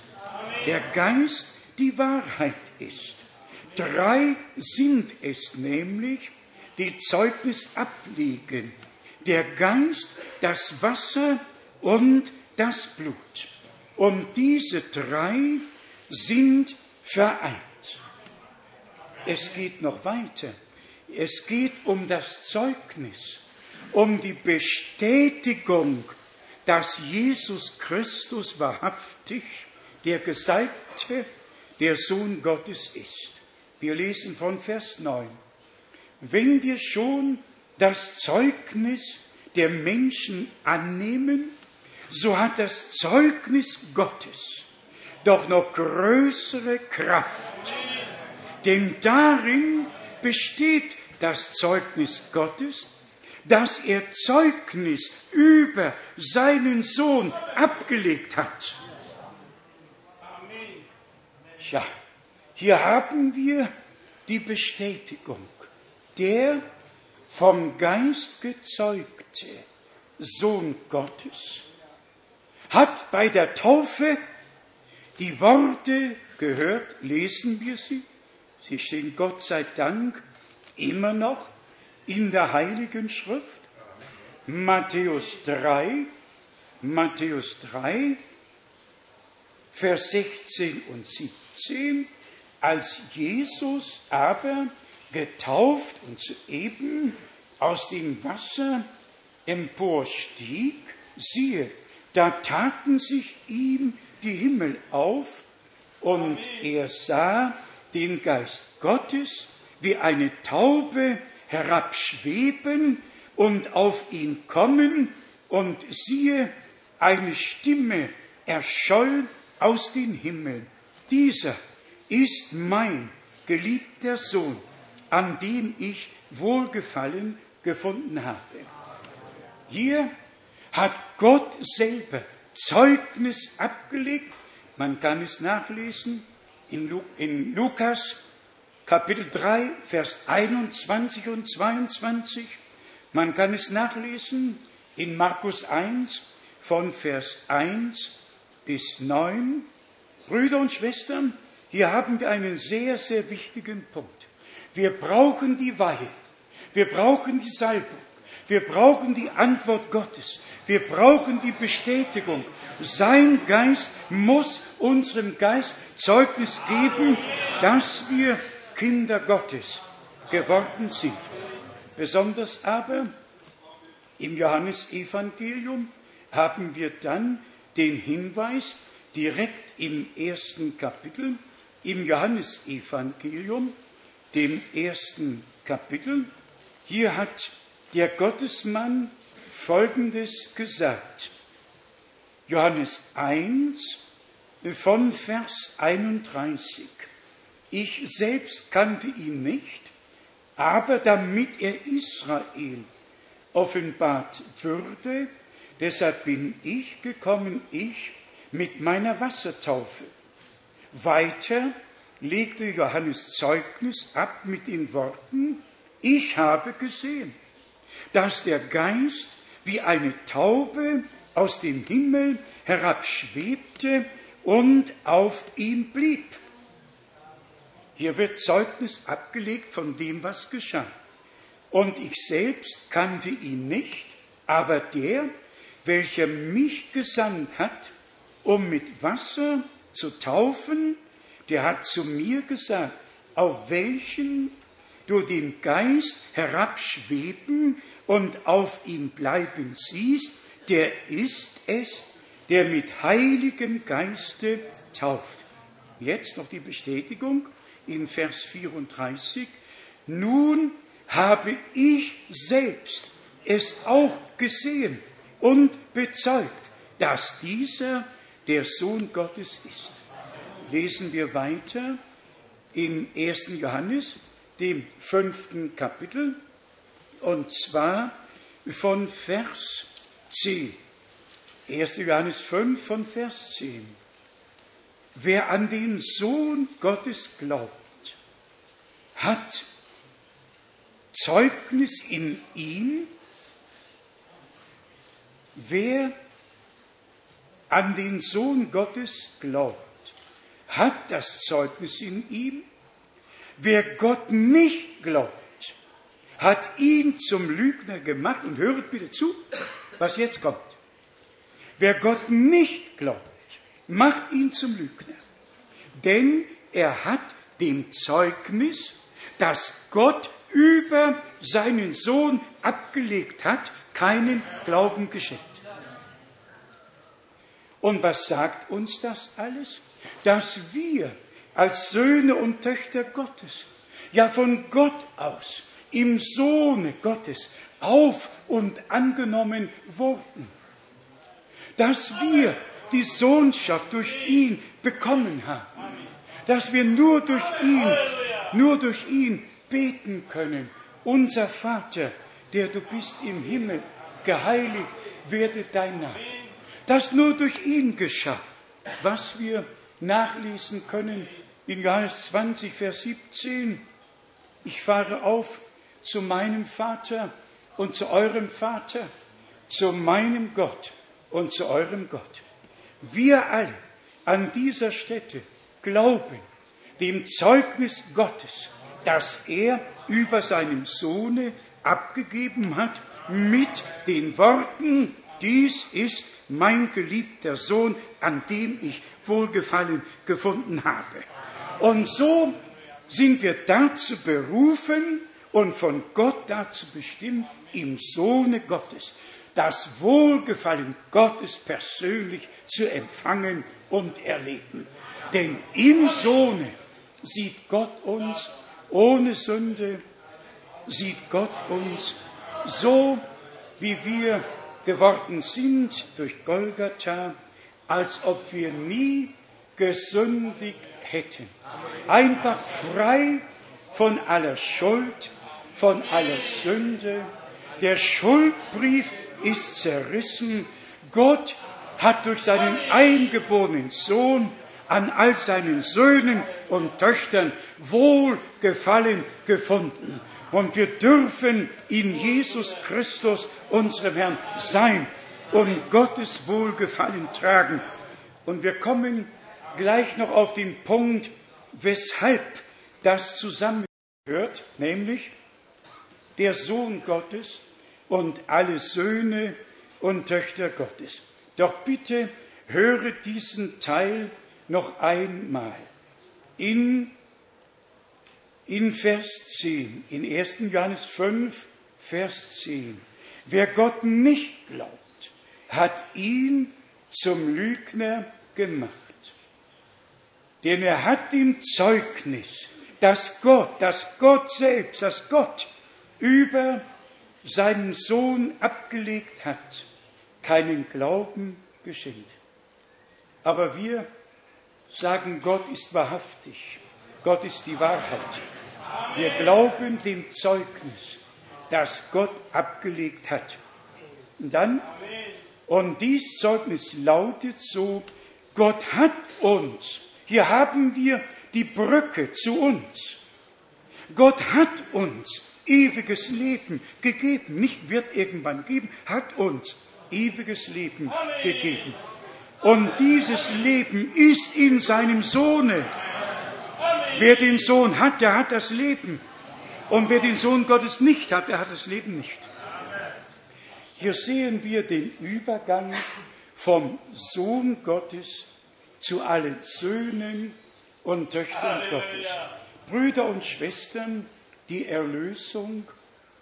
Der Geist die Wahrheit ist. Drei sind es nämlich, die Zeugnis ablegen. Der Geist, das Wasser und das Blut. Und diese drei sind vereint. Es geht noch weiter. Es geht um das Zeugnis, um die Bestätigung, dass Jesus Christus wahrhaftig der Gesalbte, der Sohn Gottes ist. Wir lesen von Vers 9. Wenn wir schon das Zeugnis der Menschen annehmen, so hat das Zeugnis Gottes doch noch größere Kraft. Denn darin besteht das Zeugnis Gottes, dass er Zeugnis über seinen Sohn abgelegt hat. Ja, hier haben wir die Bestätigung. Der vom Geist gezeugte Sohn Gottes hat bei der Taufe die Worte gehört, lesen wir sie. Sie stehen Gott sei Dank immer noch in der Heiligen Schrift. Matthäus 3, Matthäus 3, Vers 16 und 17, als Jesus aber getauft und soeben aus dem Wasser emporstieg, siehe, da taten sich ihm die Himmel auf und er sah den Geist Gottes wie eine Taube herabschweben und auf ihn kommen. Und siehe, eine Stimme erscholl aus den Himmeln. Dieser ist mein geliebter Sohn, an dem ich Wohlgefallen gefunden habe. Hier hat Gott selber Zeugnis abgelegt. Man kann es nachlesen in, Lukas Kapitel 3, Vers 21 und 22. Man kann es nachlesen in Markus 1 von Vers 1 bis 9. Brüder und Schwestern, hier haben wir einen sehr, sehr wichtigen Punkt. Wir brauchen die Weihe. Wir brauchen die Salbung. Wir brauchen die Antwort Gottes. Wir brauchen die Bestätigung. Sein Geist muss unserem Geist Zeugnis geben, dass wir Kinder Gottes geworden sind. Besonders aber im Johannesevangelium haben wir dann den Hinweis direkt im ersten Kapitel, im Johannesevangelium, dem ersten Kapitel. Hier hat der Gottesmann Folgendes gesagt. Johannes 1 von Vers 31. Ich selbst kannte ihn nicht, aber damit er Israel offenbart würde, deshalb bin ich gekommen, ich mit meiner Wassertaufe. Weiter legte Johannes Zeugnis ab mit den Worten, ich habe gesehen, dass der Geist wie eine Taube aus dem Himmel herabschwebte und auf ihm blieb. Hier wird Zeugnis abgelegt von dem, was geschah. Und ich selbst kannte ihn nicht, aber der, welcher mich gesandt hat, um mit Wasser zu taufen, der hat zu mir gesagt, auf welchen du den Geist herabschweben und auf ihm bleiben siehst, der ist es, der mit Heiligem Geiste tauft. Jetzt noch die Bestätigung in Vers 34, nun habe ich selbst es auch gesehen und bezeugt, dass dieser der Sohn Gottes ist. Lesen wir weiter im 1. Johannes, dem fünften Kapitel, und zwar von Vers 10. 1. Johannes 5 von Vers 10. wer an den Sohn Gottes glaubt, hat Zeugnis in ihm, wer an den Sohn Gottes glaubt, hat das Zeugnis in ihm. Wer Gott nicht glaubt, hat ihn zum Lügner gemacht. Und höret bitte zu, was jetzt kommt. Wer Gott nicht glaubt, macht ihn zum Lügner. Denn er hat dem Zeugnis, das Gott über seinen Sohn abgelegt hat, keinen Glauben geschenkt. Und was sagt uns das alles? Dass wir als Söhne und Töchter Gottes, ja von Gott aus, im Sohne Gottes auf und angenommen wurden. Dass wir die Sohnschaft durch ihn bekommen haben. Dass wir nur durch ihn, nur durch ihn beten können. Unser Vater, der du bist im Himmel, geheiligt werde dein Name. Das nur durch ihn geschah, was wir nachlesen können in Johannes 20, Vers 17. Ich fahre auf zu meinem Vater und zu eurem Vater, zu meinem Gott und zu eurem Gott. Wir alle an dieser Stätte glauben dem Zeugnis Gottes, das er über seinem Sohne abgegeben hat mit den Worten, dies ist mein geliebter Sohn, an dem ich Wohlgefallen gefunden habe. Und so sind wir dazu berufen und von Gott dazu bestimmt, im Sohne Gottes das Wohlgefallen Gottes persönlich zu empfangen und erleben. Denn im Sohne sieht Gott uns ohne Sünde, sieht Gott uns so, wie wir geworden sind durch Golgatha, als ob wir nie gesündigt hätten. Einfach frei von aller Schuld, von aller Sünde. Der Schuldbrief ist zerrissen. Gott hat durch seinen eingeborenen Sohn an all seinen Söhnen und Töchtern Wohlgefallen gefunden. Und wir dürfen in Jesus Christus, unserem Herrn, sein und Gottes Wohlgefallen tragen. Und wir kommen gleich noch auf den Punkt, weshalb das zusammengehört, nämlich der Sohn Gottes und alle Söhne und Töchter Gottes. Doch bitte höre diesen Teil noch einmal. In, in Vers 10, in 1. Johannes 5, Vers 10. Wer Gott nicht glaubt, hat ihn zum Lügner gemacht. Denn er hat ihm Zeugnis, dass Gott, dass Gott selbst, dass Gott über seinen Sohn abgelegt hat, keinen Glauben geschenkt. Aber wir sagen, Gott ist wahrhaftig, Gott ist die Wahrheit. Wir glauben dem Zeugnis, das Gott abgelegt hat. Und dann, und dies Zeugnis lautet so, Gott hat uns, hier haben wir die Brücke zu uns. Gott hat uns ewiges Leben gegeben, nicht wird irgendwann geben, hat uns ewiges Leben gegeben. Und dieses Leben ist in seinem Sohne. Wer den Sohn hat, der hat das Leben. Und wer den Sohn Gottes nicht hat, der hat das Leben nicht. Hier sehen wir den Übergang vom Sohn Gottes zu allen Söhnen und Töchtern Gottes. Brüder und Schwestern, die Erlösung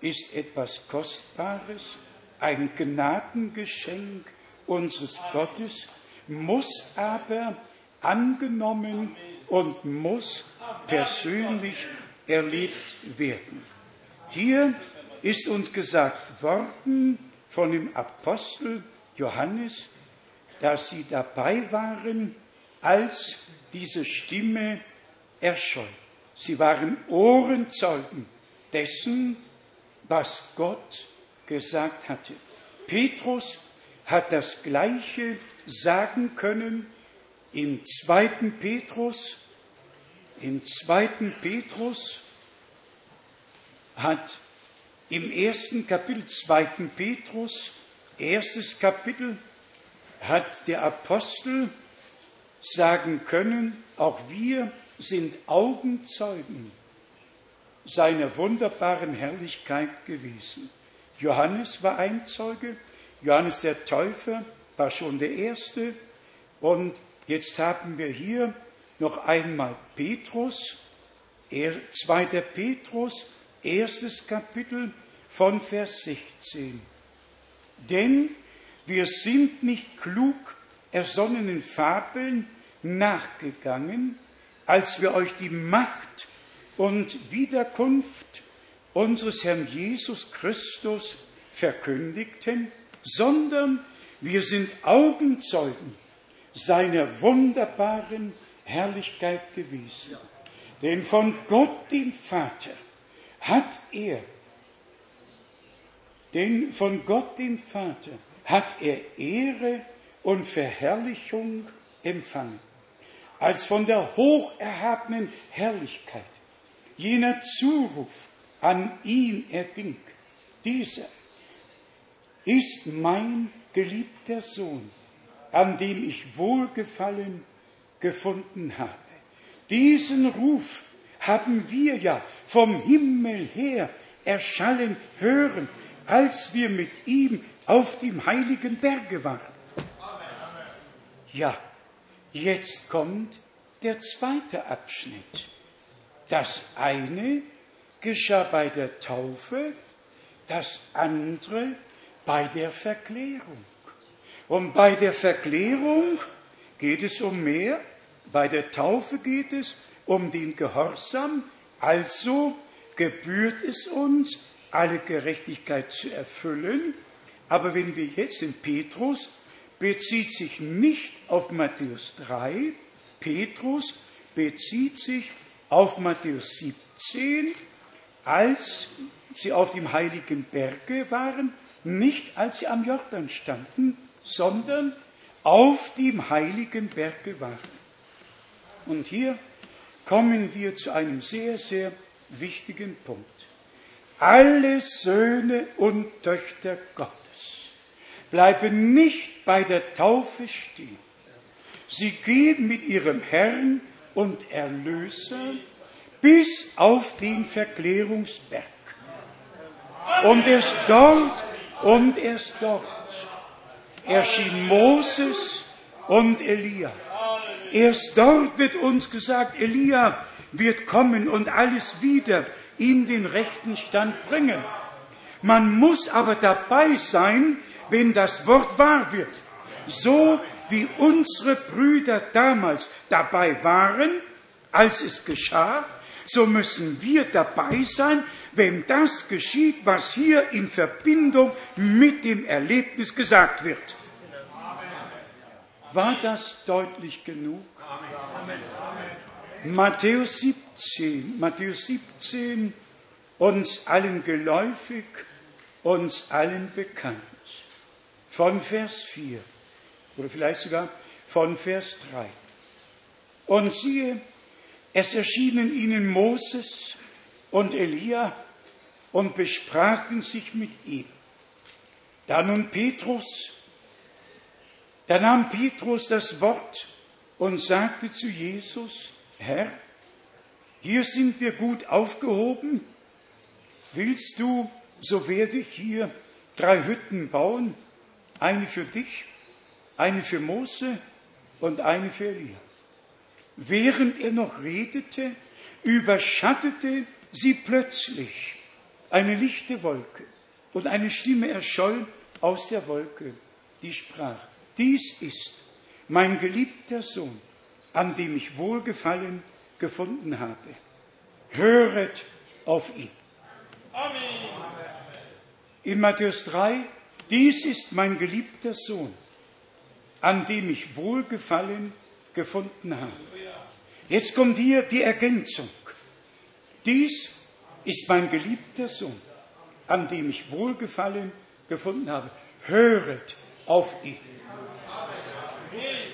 ist etwas Kostbares, ein Gnadengeschenk unseres Gottes, muss aber angenommen und muss persönlich erlebt werden. Hier ist uns gesagt worden von dem Apostel Johannes, dass sie dabei waren, als diese Stimme erscholl. Sie waren Ohrenzeugen dessen, was Gott gesagt hatte. Petrus hat das Gleiche sagen können im zweiten Petrus, im zweiten Petrus hat im ersten Kapitel, zweiten Petrus, erstes Kapitel, hat der Apostel sagen können, auch wir sind Augenzeugen seiner wunderbaren Herrlichkeit gewesen. Johannes war ein Zeuge, Johannes der Täufer war schon der Erste und jetzt haben wir hier noch einmal Petrus, er, zweiter Petrus, erstes Kapitel von Vers 16. Denn wir sind nicht klug ersonnenen Fabeln nachgegangen, als wir euch die Macht und Wiederkunft unseres Herrn Jesus Christus verkündigten, sondern wir sind Augenzeugen seiner wunderbaren Herrlichkeit gewesen. Denn von Gott, dem Vater, hat er, denn von Gott, dem Vater, hat er Ehre und Verherrlichung empfangen, als von der hocherhabenen Herrlichkeit jener Zuruf an ihn erging. Dieser ist mein geliebter Sohn, an dem ich Wohlgefallen gefunden habe. Diesen Ruf haben wir ja vom Himmel her erschallen hören, als wir mit ihm auf dem heiligen Berge waren. Ja, jetzt kommt der zweite Abschnitt. Das eine geschah bei der Taufe, das andere bei der Verklärung. Und bei der Verklärung geht es um mehr, bei der Taufe geht es um den Gehorsam, also gebührt es uns, alle Gerechtigkeit zu erfüllen. Aber wenn wir jetzt in Petrus, bezieht sich nicht auf Matthäus 3, Petrus bezieht sich auf Matthäus 17, als sie auf dem heiligen Berge waren, nicht als sie am Jordan standen, sondern auf dem heiligen Berge waren. Und hier kommen wir zu einem sehr, sehr wichtigen Punkt. Alle Söhne und Töchter Gottes bleiben nicht bei der Taufe stehen. Sie gehen mit ihrem Herrn und Erlöser bis auf den Verklärungsberg. Und erst dort, und erst dort erschien Moses und Elia. Erst dort wird uns gesagt, Elia wird kommen und alles wieder in den rechten Stand bringen. Man muss aber dabei sein, wenn das Wort wahr wird. So wie unsere Brüder damals dabei waren, als es geschah, so müssen wir dabei sein, wenn das geschieht, was hier in Verbindung mit dem Erlebnis gesagt wird. War das deutlich genug? Matthäus 17, Matthäus 17, uns allen geläufig, uns allen bekannt. Von Vers 4 oder vielleicht sogar von Vers 3. Und siehe, es erschienen ihnen Moses und Elia und besprachen sich mit ihm. Da nun Petrus, da nahm Petrus das Wort und sagte zu Jesus, Herr, hier sind wir gut aufgehoben. Willst du, so werde ich hier drei Hütten bauen, eine für dich eine für Mose und eine für Elia. Während er noch redete, überschattete sie plötzlich eine lichte Wolke und eine Stimme erscholl aus der Wolke, die sprach, dies ist mein geliebter Sohn, an dem ich Wohlgefallen gefunden habe. Höret auf ihn. Amen. In Matthäus 3, dies ist mein geliebter Sohn, an dem ich Wohlgefallen gefunden habe. Jetzt kommt hier die Ergänzung. Dies ist mein geliebter Sohn, an dem ich Wohlgefallen gefunden habe. Höret auf ihn.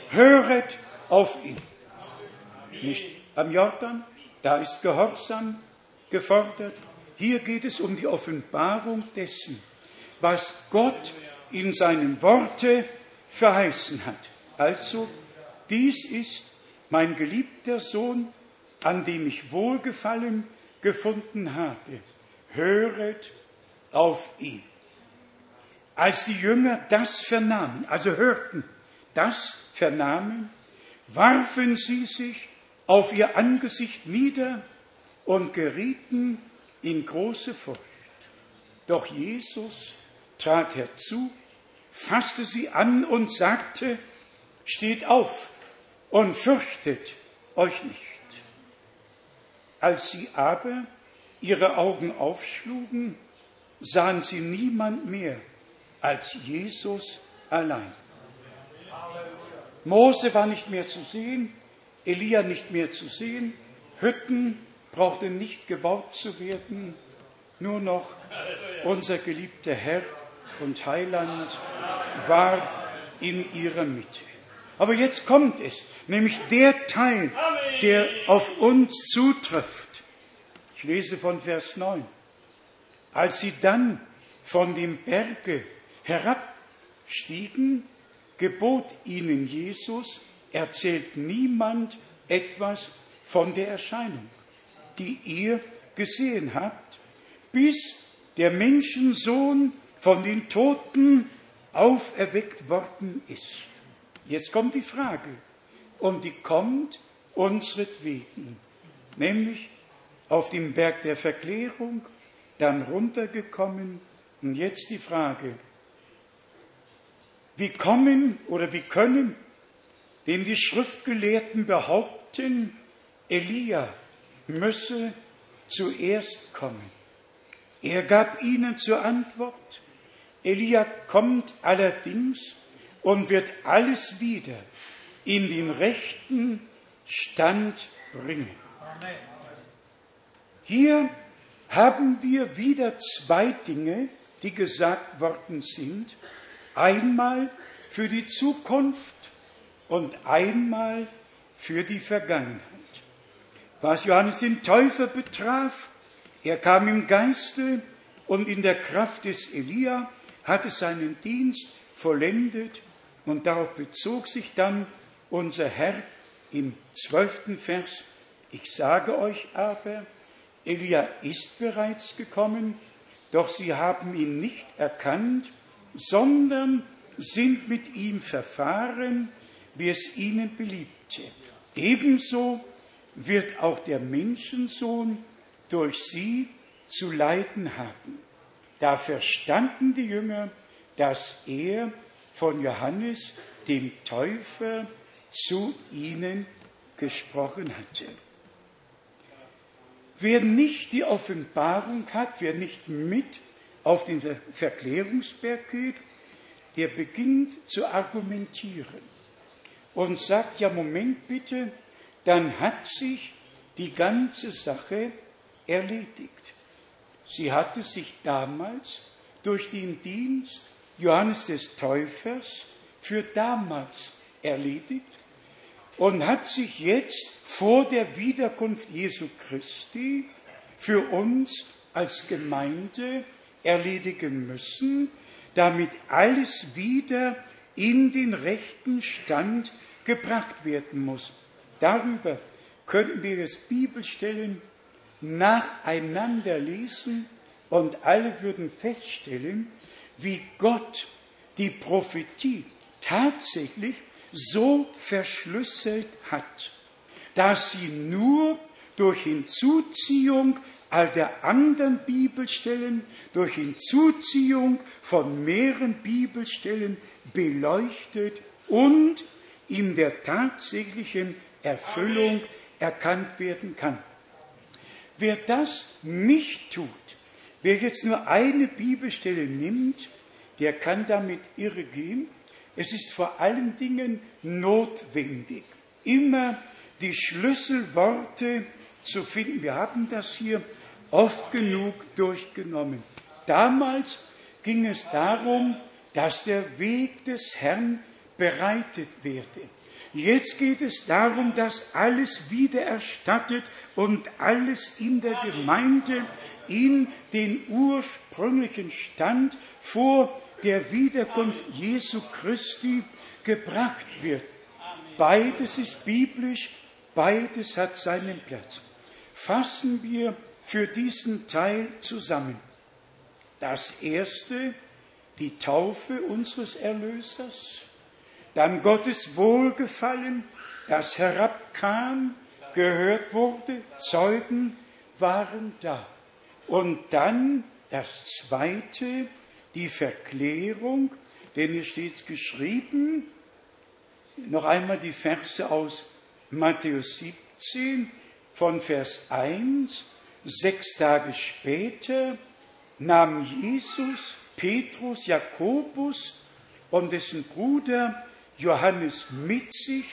Höret auf ihn. Nicht am Jordan, da ist Gehorsam gefordert. Hier geht es um die Offenbarung dessen, was Gott in seinem Worte verheißen hat. Also, dies ist mein geliebter Sohn, an dem ich Wohlgefallen gefunden habe. Höret auf ihn. Als die Jünger das vernahmen, also hörten, das vernahmen, warfen sie sich auf ihr Angesicht nieder und gerieten in große Furcht. Doch Jesus trat herzu, fasste sie an und sagte, steht auf und fürchtet euch nicht. Als sie aber ihre Augen aufschlugen, sahen sie niemand mehr als Jesus allein. Mose war nicht mehr zu sehen, Elia nicht mehr zu sehen, Hütten brauchten nicht gebaut zu werden, nur noch unser geliebter Herr und Heiland war in ihrer Mitte. Aber jetzt kommt es, nämlich der Teil, der auf uns zutrifft. Ich lese von Vers 9. Als sie dann von dem Berge herabstiegen, gebot ihnen Jesus, erzählt niemand etwas von der Erscheinung, die ihr gesehen habt, bis der Menschensohn von den Toten auferweckt worden ist. Jetzt kommt die Frage, und die kommt unsretwegen, nämlich auf dem Berg der Verklärung, dann runtergekommen, und jetzt die Frage, wie kommen oder wie können denn die Schriftgelehrten behaupten, Elia müsse zuerst kommen? Er gab ihnen zur Antwort, Elia kommt allerdings und wird alles wieder in den rechten Stand bringen. Hier haben wir wieder zwei Dinge, die gesagt worden sind. Einmal für die Zukunft und einmal für die Vergangenheit. Was Johannes den Täufer betraf, er kam im Geiste und in der Kraft des Elia, hatte seinen Dienst vollendet und darauf bezog sich dann unser Herr im zwölften Vers. Ich sage euch aber, Elia ist bereits gekommen, doch sie haben ihn nicht erkannt, sondern sind mit ihm verfahren, wie es ihnen beliebte. Ebenso wird auch der Menschensohn durch sie zu leiden haben. Da verstanden die Jünger, dass er von Johannes, dem Täufer, zu ihnen gesprochen hatte. Wer nicht die Offenbarung hat, wer nicht mit auf den Verklärungsberg geht, der beginnt zu argumentieren und sagt, ja, Moment bitte, dann hat sich die ganze Sache erledigt. Sie hatte sich damals durch den Dienst Johannes des Täufers für damals erledigt und hat sich jetzt vor der Wiederkunft Jesu Christi für uns als Gemeinde erledigen müssen, damit alles wieder in den rechten Stand gebracht werden muss. Darüber könnten wir es Bibelstellen nacheinander lesen und alle würden feststellen, wie Gott die Prophetie tatsächlich so verschlüsselt hat, dass sie nur durch Hinzuziehung all der anderen Bibelstellen, durch Hinzuziehung von mehreren Bibelstellen beleuchtet und in der tatsächlichen Erfüllung erkannt werden kann. Wer das nicht tut, wer jetzt nur eine Bibelstelle nimmt, der kann damit irregehen. Es ist vor allen Dingen notwendig, immer die Schlüsselworte zu finden. Wir haben das hier oft genug durchgenommen. Damals ging es darum, dass der Weg des Herrn bereitet werde. Jetzt geht es darum, dass alles wiedererstattet und alles in der Gemeinde in den ursprünglichen Stand vor der Wiederkunft Jesu Christi gebracht wird. Beides ist biblisch, beides hat seinen Platz. Fassen wir für diesen Teil zusammen. Das erste, die Taufe unseres Erlösers, dann Gottes Wohlgefallen, das herabkam, gehört wurde, Zeugen waren da. Und dann das zweite, die Verklärung, denn hier steht geschrieben, noch einmal die Verse aus Matthäus 17 von Vers 1. Sechs Tage später nahm Jesus Petrus, Jakobus und dessen Bruder Johannes mit sich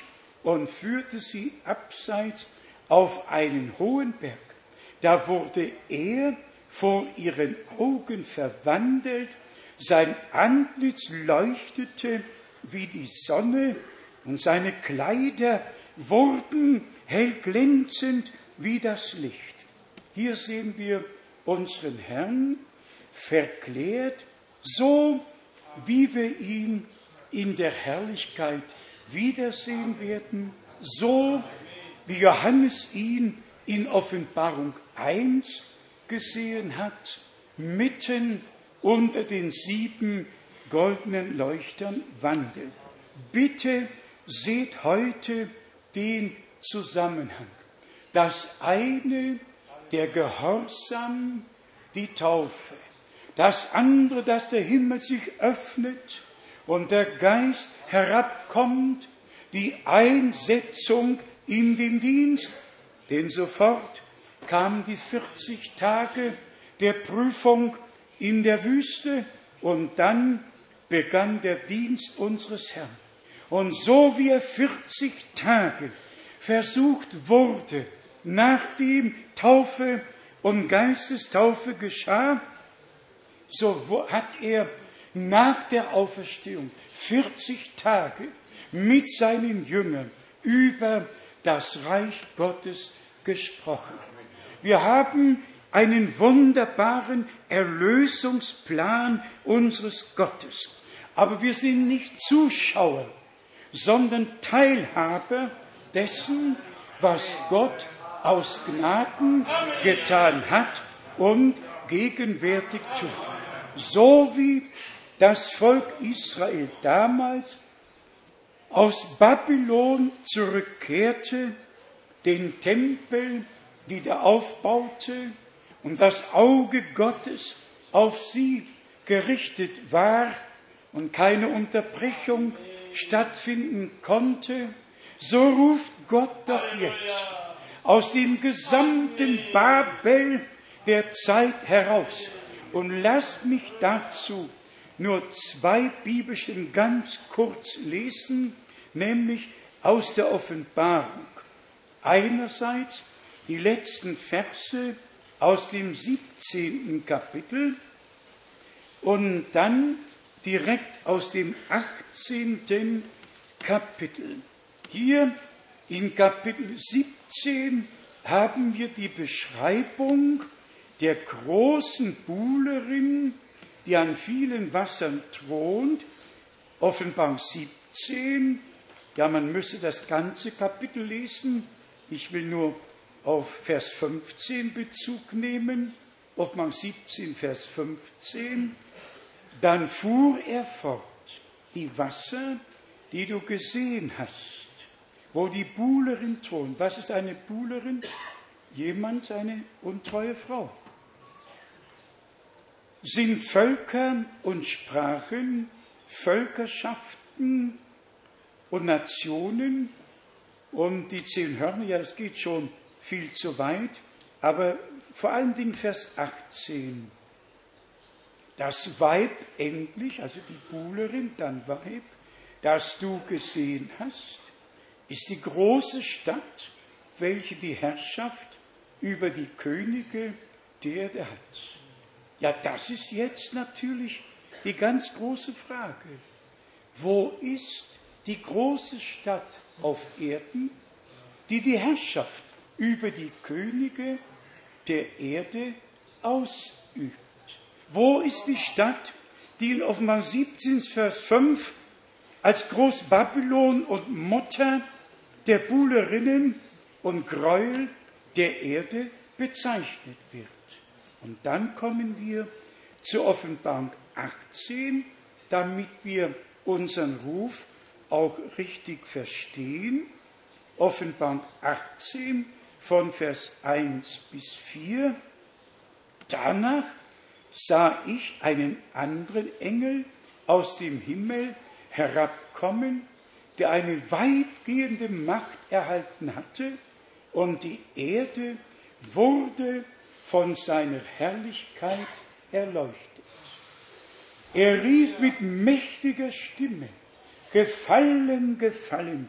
und führte sie abseits auf einen hohen Berg. Da wurde er vor ihren Augen verwandelt, sein Antlitz leuchtete wie die Sonne und seine Kleider wurden hell glänzend wie das Licht. Hier sehen wir unseren Herrn verklärt, so wie wir ihn in der Herrlichkeit wiedersehen werden, so wie Johannes ihn in Offenbarung 1 gesehen hat, mitten unter den sieben goldenen Leuchtern wandelt. Bitte seht heute den Zusammenhang. Das eine, der Gehorsam, die Taufe. Das andere, dass der Himmel sich öffnet und der Geist herabkommt, die Einsetzung in den Dienst. Denn sofort kamen die 40 Tage der Prüfung in der Wüste und dann begann der Dienst unseres Herrn. Und so wie er 40 Tage versucht wurde, nachdem Taufe und Geistestaufe geschah, so hat er nach der Auferstehung 40 Tage mit seinen Jüngern über das Reich Gottes gesprochen. Wir haben einen wunderbaren Erlösungsplan unseres Gottes. Aber wir sind nicht Zuschauer, sondern Teilhaber dessen, was Gott aus Gnaden getan hat und gegenwärtig tut. So wie das Volk Israel damals aus Babylon zurückkehrte, den Tempel wieder aufbaute und das Auge Gottes auf sie gerichtet war und keine Unterbrechung stattfinden konnte, so ruft Gott doch jetzt aus dem gesamten Babel der Zeit heraus. Und lasst mich dazu nur zwei Bibelstellen ganz kurz lesen, nämlich aus der Offenbarung. Einerseits die letzten Verse aus dem 17. Kapitel und dann direkt aus dem 18. Kapitel. Hier in Kapitel 17 haben wir die Beschreibung der großen Buhlerin, die an vielen Wassern thront, Offenbarung 17. Ja, man müsste das ganze Kapitel lesen. Ich will nur auf Vers 15 Bezug nehmen, Offenbarung 17, Vers 15. Dann fuhr er fort, die Wasser, die du gesehen hast, wo die Buhlerin thront. Was ist eine Buhlerin? Jemand, eine untreue Frau. Sind Völker und Sprachen, Völkerschaften und Nationen und die zehn Hörner, ja, das geht schon viel zu weit, aber vor allen Dingen Vers 18. Das Weib endlich, also die Buhlerin, dann Weib, das du gesehen hast, ist die große Stadt, welche die Herrschaft über die Könige der Erde hat. Ja, das ist jetzt natürlich die ganz große Frage. Wo ist die große Stadt auf Erden, die die Herrschaft über die Könige der Erde ausübt. Wo ist die Stadt, die in Offenbar 17, Vers 5 als Großbabylon und Mutter der Buhlerinnen und Gräuel der Erde bezeichnet wird? Und dann kommen wir zur Offenbarung 18, damit wir unseren Ruf auch richtig verstehen. Offenbarung 18 von Vers 1 bis 4. Danach sah ich einen anderen Engel aus dem Himmel herabkommen, der eine weitgehende Macht erhalten hatte, und die Erde wurde von seiner Herrlichkeit erleuchtet. Er rief mit mächtiger Stimme, Gefallen, gefallen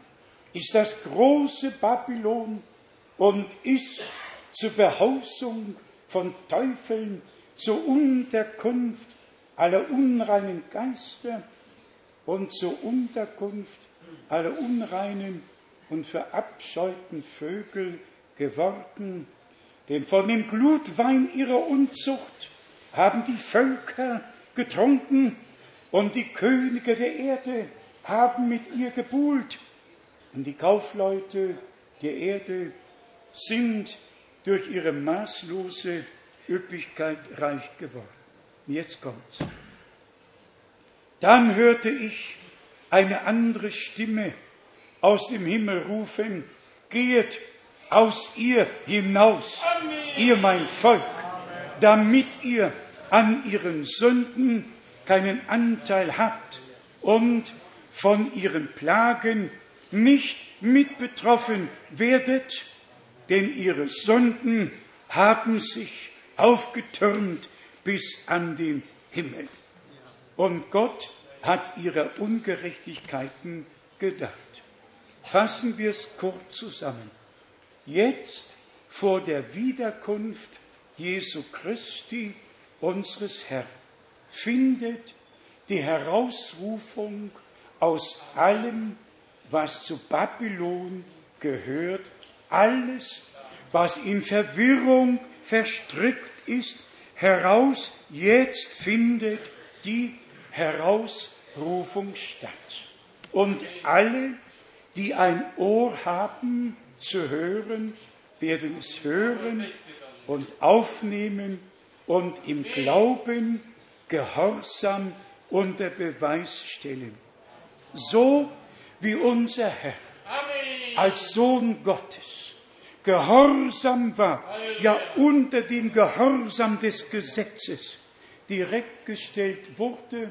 ist das große Babylon und ist zur Behausung von Teufeln, zur Unterkunft aller unreinen Geister und zur Unterkunft aller unreinen und verabscheuten Vögel geworden. Denn von dem Glutwein ihrer Unzucht haben die Völker getrunken und die Könige der Erde haben mit ihr gebuhlt. Und die Kaufleute der Erde sind durch ihre maßlose Üppigkeit reich geworden. Jetzt kommt's. Dann hörte ich eine andere Stimme aus dem Himmel rufen, geht aus ihr hinaus, ihr mein Volk, damit ihr an ihren Sünden keinen Anteil habt und von ihren Plagen nicht mit betroffen werdet, denn ihre Sünden haben sich aufgetürmt bis an den Himmel. Und Gott hat ihre Ungerechtigkeiten gedacht. Fassen wir es kurz zusammen. Jetzt vor der Wiederkunft Jesu Christi, unseres Herrn, findet die Herausrufung aus allem, was zu Babylon gehört, alles, was in Verwirrung verstrickt ist, heraus, jetzt findet die Herausrufung statt. Und alle, die ein Ohr haben zu hören, werden es hören und aufnehmen und im Glauben Gehorsam unter Beweis stellen so wie unser Herr als Sohn Gottes gehorsam war, ja unter dem Gehorsam des Gesetzes direkt gestellt wurde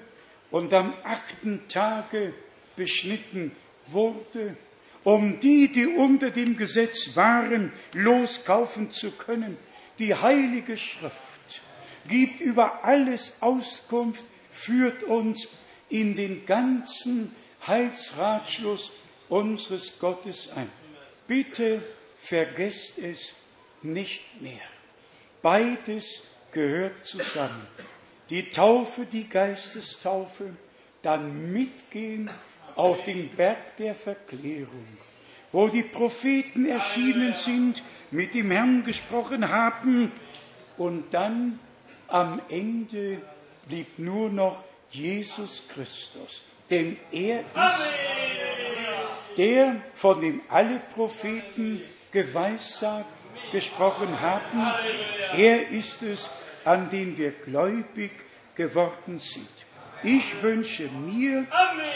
und am achten Tage beschnitten wurde, um die, die unter dem Gesetz waren, loskaufen zu können. Die Heilige Schrift gibt über alles Auskunft, führt uns in den ganzen Heilsratschluss unseres Gottes ein. Bitte vergesst es nicht mehr. Beides gehört zusammen. Die Taufe, die Geistestaufe, dann mitgehen auf den Berg der Verklärung, wo die Propheten erschienen sind, mit dem Herrn gesprochen haben und dann am Ende blieb nur noch Jesus Christus. Denn er ist der, von dem alle Propheten geweissagt gesprochen haben. Er ist es, an den wir gläubig geworden sind. Ich wünsche mir,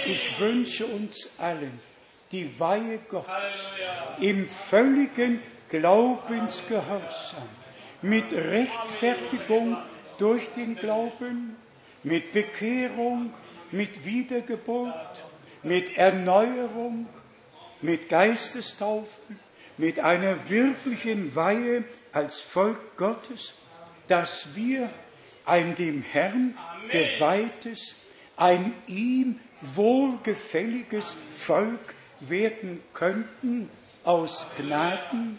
ich wünsche uns allen die Weihe Gottes im völligen Glaubensgehorsam, mit Rechtfertigung durch den Glauben, mit Bekehrung mit Wiedergeburt, mit Erneuerung, mit Geistestaufen, mit einer wirklichen Weihe als Volk Gottes, dass wir ein dem Herrn geweihtes, ein ihm wohlgefälliges Volk werden könnten aus Gnaden.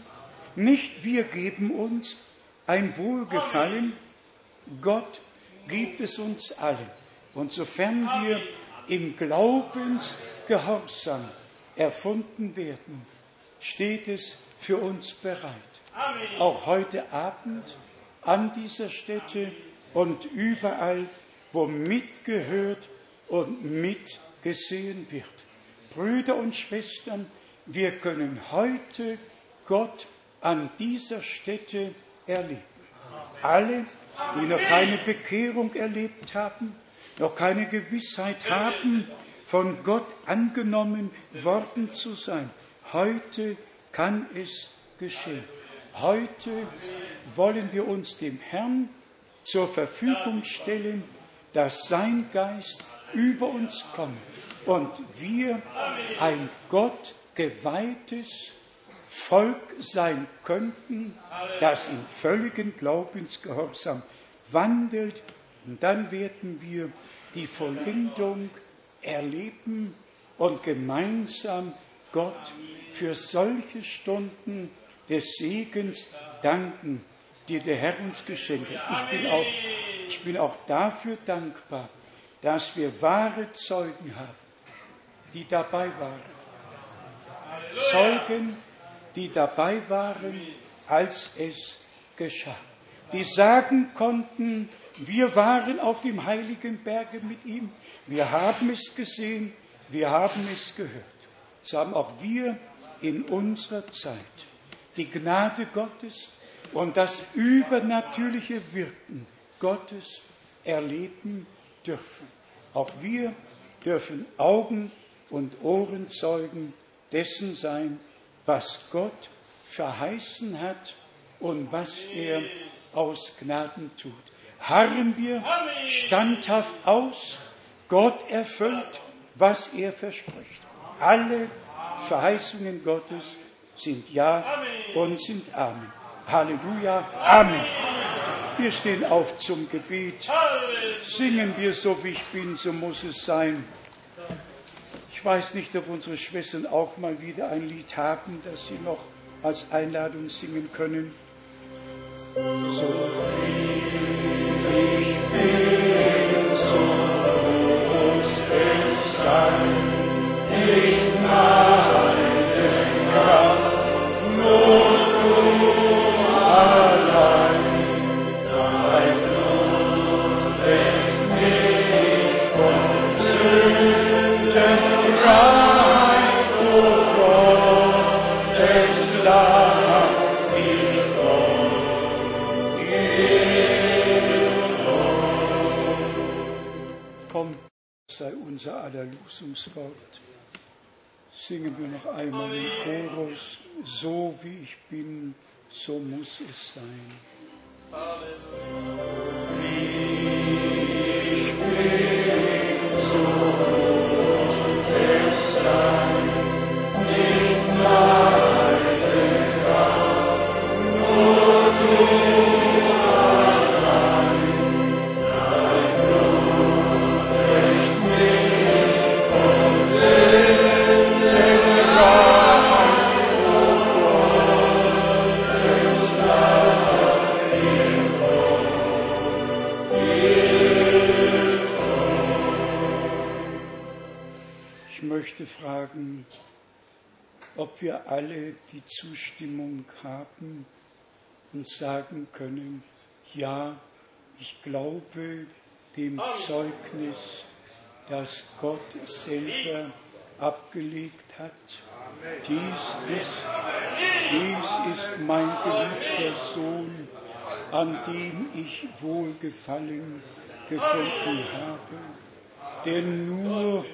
Nicht wir geben uns ein Wohlgefallen, Gott gibt es uns allen. Und sofern wir im Glaubensgehorsam erfunden werden, steht es für uns bereit. Amen. Auch heute Abend an dieser Stätte und überall, wo mitgehört und mitgesehen wird. Brüder und Schwestern, wir können heute Gott an dieser Stätte erleben. Alle, die noch keine Bekehrung erlebt haben, noch keine Gewissheit haben, von Gott angenommen worden zu sein. Heute kann es geschehen. Heute wollen wir uns dem Herrn zur Verfügung stellen, dass sein Geist über uns komme und wir ein Gott geweihtes Volk sein könnten, das in völligen Glaubensgehorsam wandelt. Und dann werden wir die Vollendung erleben und gemeinsam Gott für solche Stunden des Segens danken, die der Herr uns geschenkt hat. Ich bin auch, ich bin auch dafür dankbar, dass wir wahre Zeugen haben, die dabei waren. Zeugen, die dabei waren, als es geschah. Die sagen konnten, wir waren auf dem heiligen Berge mit ihm, wir haben es gesehen, wir haben es gehört. So haben auch wir in unserer Zeit die Gnade Gottes und das übernatürliche Wirken Gottes erleben dürfen. Auch wir dürfen Augen und Ohrenzeugen dessen sein, was Gott verheißen hat und was er aus Gnaden tut. Harren wir standhaft aus, Gott erfüllt, was er verspricht. Alle Verheißungen Gottes sind Ja und sind Amen. Halleluja. Amen. Wir stehen auf zum Gebet. Singen wir so, wie ich bin, so muss es sein. Ich weiß nicht, ob unsere Schwestern auch mal wieder ein Lied haben, das sie noch als Einladung singen können. So wie ich bin, aller Losungswort. Singen wir noch einmal den Chorus, so wie ich bin, so muss es sein. Wie fragen, ob wir alle die Zustimmung haben und sagen können, ja, ich glaube dem Zeugnis, das Gott selber abgelegt hat. Dies ist, dies ist mein geliebter Sohn, an dem ich Wohlgefallen gefunden habe. Denn nur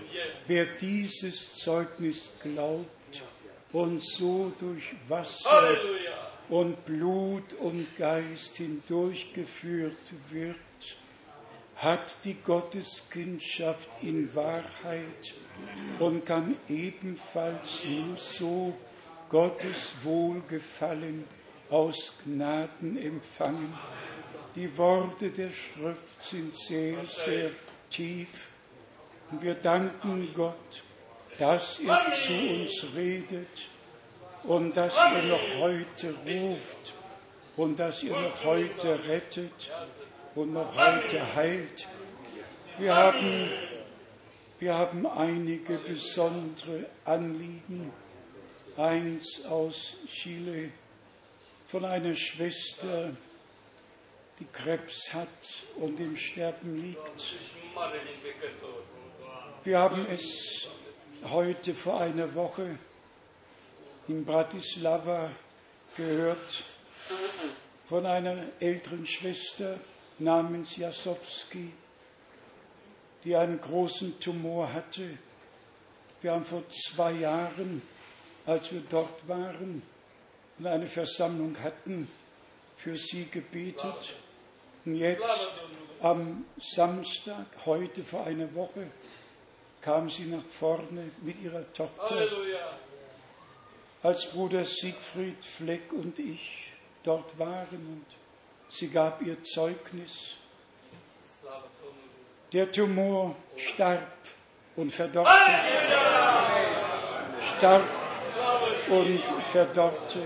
wer dieses Zeugnis glaubt und so durch Wasser und Blut und Geist hindurchgeführt wird, hat die Gotteskindschaft in Wahrheit und kann ebenfalls nur so Gottes Wohlgefallen aus Gnaden empfangen. Die Worte der Schrift sind sehr, sehr tief. Und wir danken Gott, dass er zu uns redet und dass er noch heute ruft und dass er noch heute rettet und noch heute heilt. Wir haben Wir haben einige besondere Anliegen. Eins aus Chile von einer Schwester, die Krebs hat und im Sterben liegt. Wir haben es heute vor einer Woche in Bratislava gehört von einer älteren Schwester namens Jasowski, die einen großen Tumor hatte. Wir haben vor zwei Jahren, als wir dort waren und eine Versammlung hatten, für sie gebetet. Und jetzt am Samstag, heute vor einer Woche, kam sie nach vorne mit ihrer Tochter. Halleluja. Als Bruder Siegfried Fleck und ich dort waren und sie gab ihr Zeugnis. Der Tumor starb und verdorrte. Starb und verdorrte.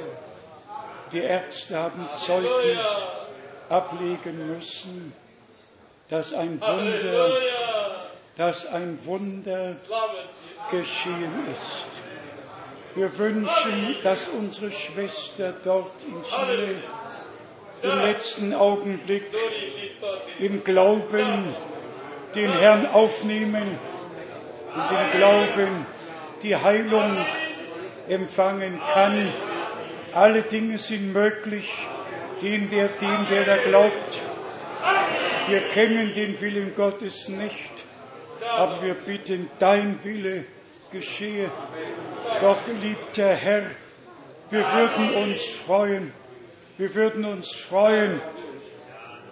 Die Ärzte haben Zeugnis ablegen müssen, dass ein Wunder, dass ein Wunder geschehen ist. Wir wünschen, dass unsere Schwester dort in Chile im letzten Augenblick im Glauben den Herrn aufnehmen und im Glauben die Heilung empfangen kann. Alle Dinge sind möglich, dem der, dem, der da glaubt. Wir kennen den Willen Gottes nicht, aber wir bitten, dein Wille geschehe. Doch, geliebter Herr, wir würden uns freuen, wir würden uns freuen,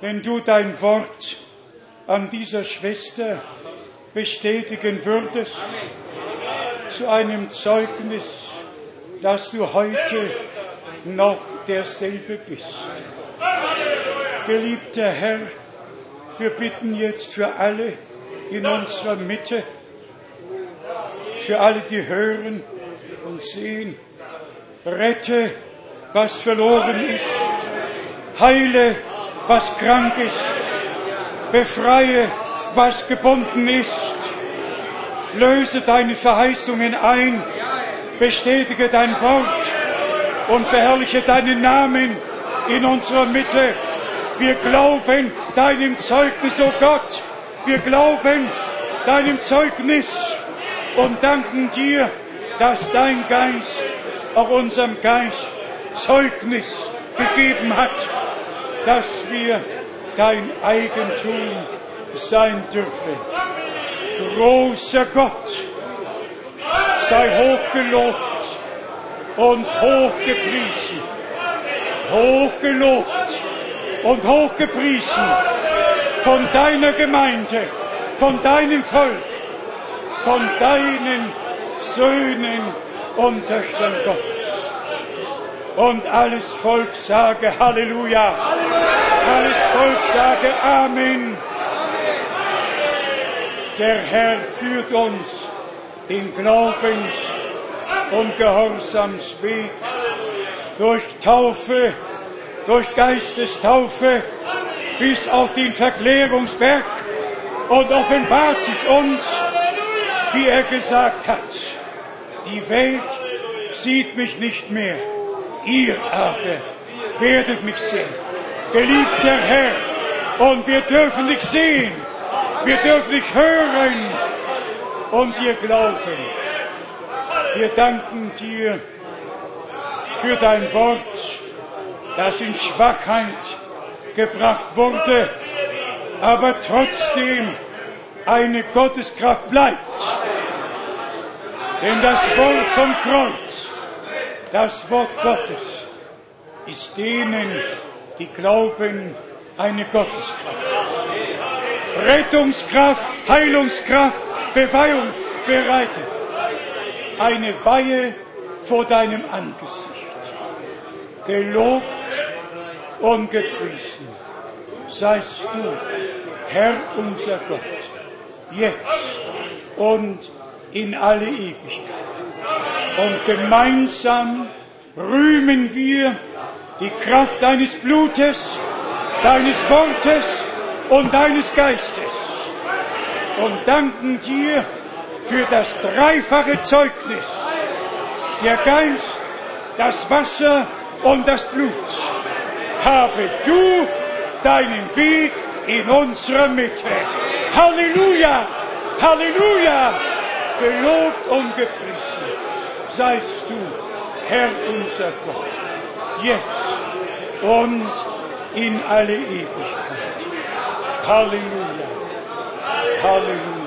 wenn du dein Wort an dieser Schwester bestätigen würdest zu einem Zeugnis, dass du heute noch derselbe bist. Geliebter Herr, wir bitten jetzt für alle in unserer Mitte, für alle, die hören und sehen, rette, was verloren ist, heile, was krank ist, befreie, was gebunden ist, löse deine Verheißungen ein, bestätige dein Wort und verherrliche deinen Namen in unserer Mitte. Wir glauben deinem Zeugnis, o oh Gott, wir glauben deinem Zeugnis und danken dir, dass dein Geist auch unserem Geist Zeugnis gegeben hat, dass wir dein Eigentum sein dürfen. Großer Gott, sei hochgelobt und hochgepriesen, hochgelobt und hochgepriesen von deiner Gemeinde, von deinem Volk, von deinen Söhnen und Töchtern Gottes. Und alles Volk sage Halleluja. Alles Volk sage Amen. Der Herr führt uns den Glaubens- und Gehorsamsweg durch Taufe, durch Geistestaufe bis auf den Verklärungsberg und offenbart sich uns, wie er gesagt hat, die Welt sieht mich nicht mehr, ihr aber werdet mich sehen. Geliebter Herr, und wir dürfen dich sehen, wir dürfen dich hören und dir glauben. Wir danken dir für dein Wort, das in Schwachheit gebracht wurde, aber trotzdem eine Gotteskraft bleibt. Denn das Wort vom Kreuz, das Wort Gottes, ist denen, die glauben, eine Gotteskraft. Rettungskraft, Heilungskraft, Beweihung bereitet. Eine Weihe vor deinem Angesicht. Gelobt und gepriesen seist du, Herr unser Gott, jetzt und in alle Ewigkeit. Und gemeinsam rühmen wir die Kraft deines Blutes, deines Wortes und deines Geistes und danken dir für das dreifache Zeugnis. Der Geist, das Wasser und das Blut. Habe du deinen Weg in unserer Mitte. Halleluja! Halleluja! Gelobt und gepriesen seist du, Herr unser Gott, jetzt und in alle Ewigkeit. Halleluja! Halleluja!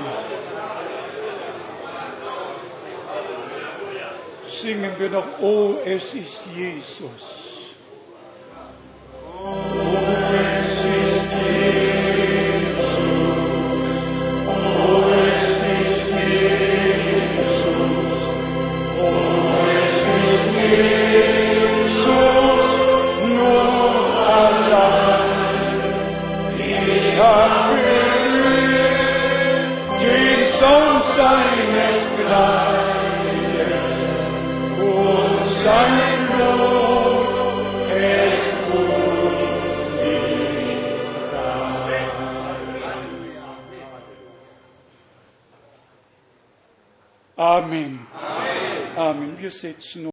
Singen wir noch, oh, es ist Jesus. Amen. Amen. Wir setzen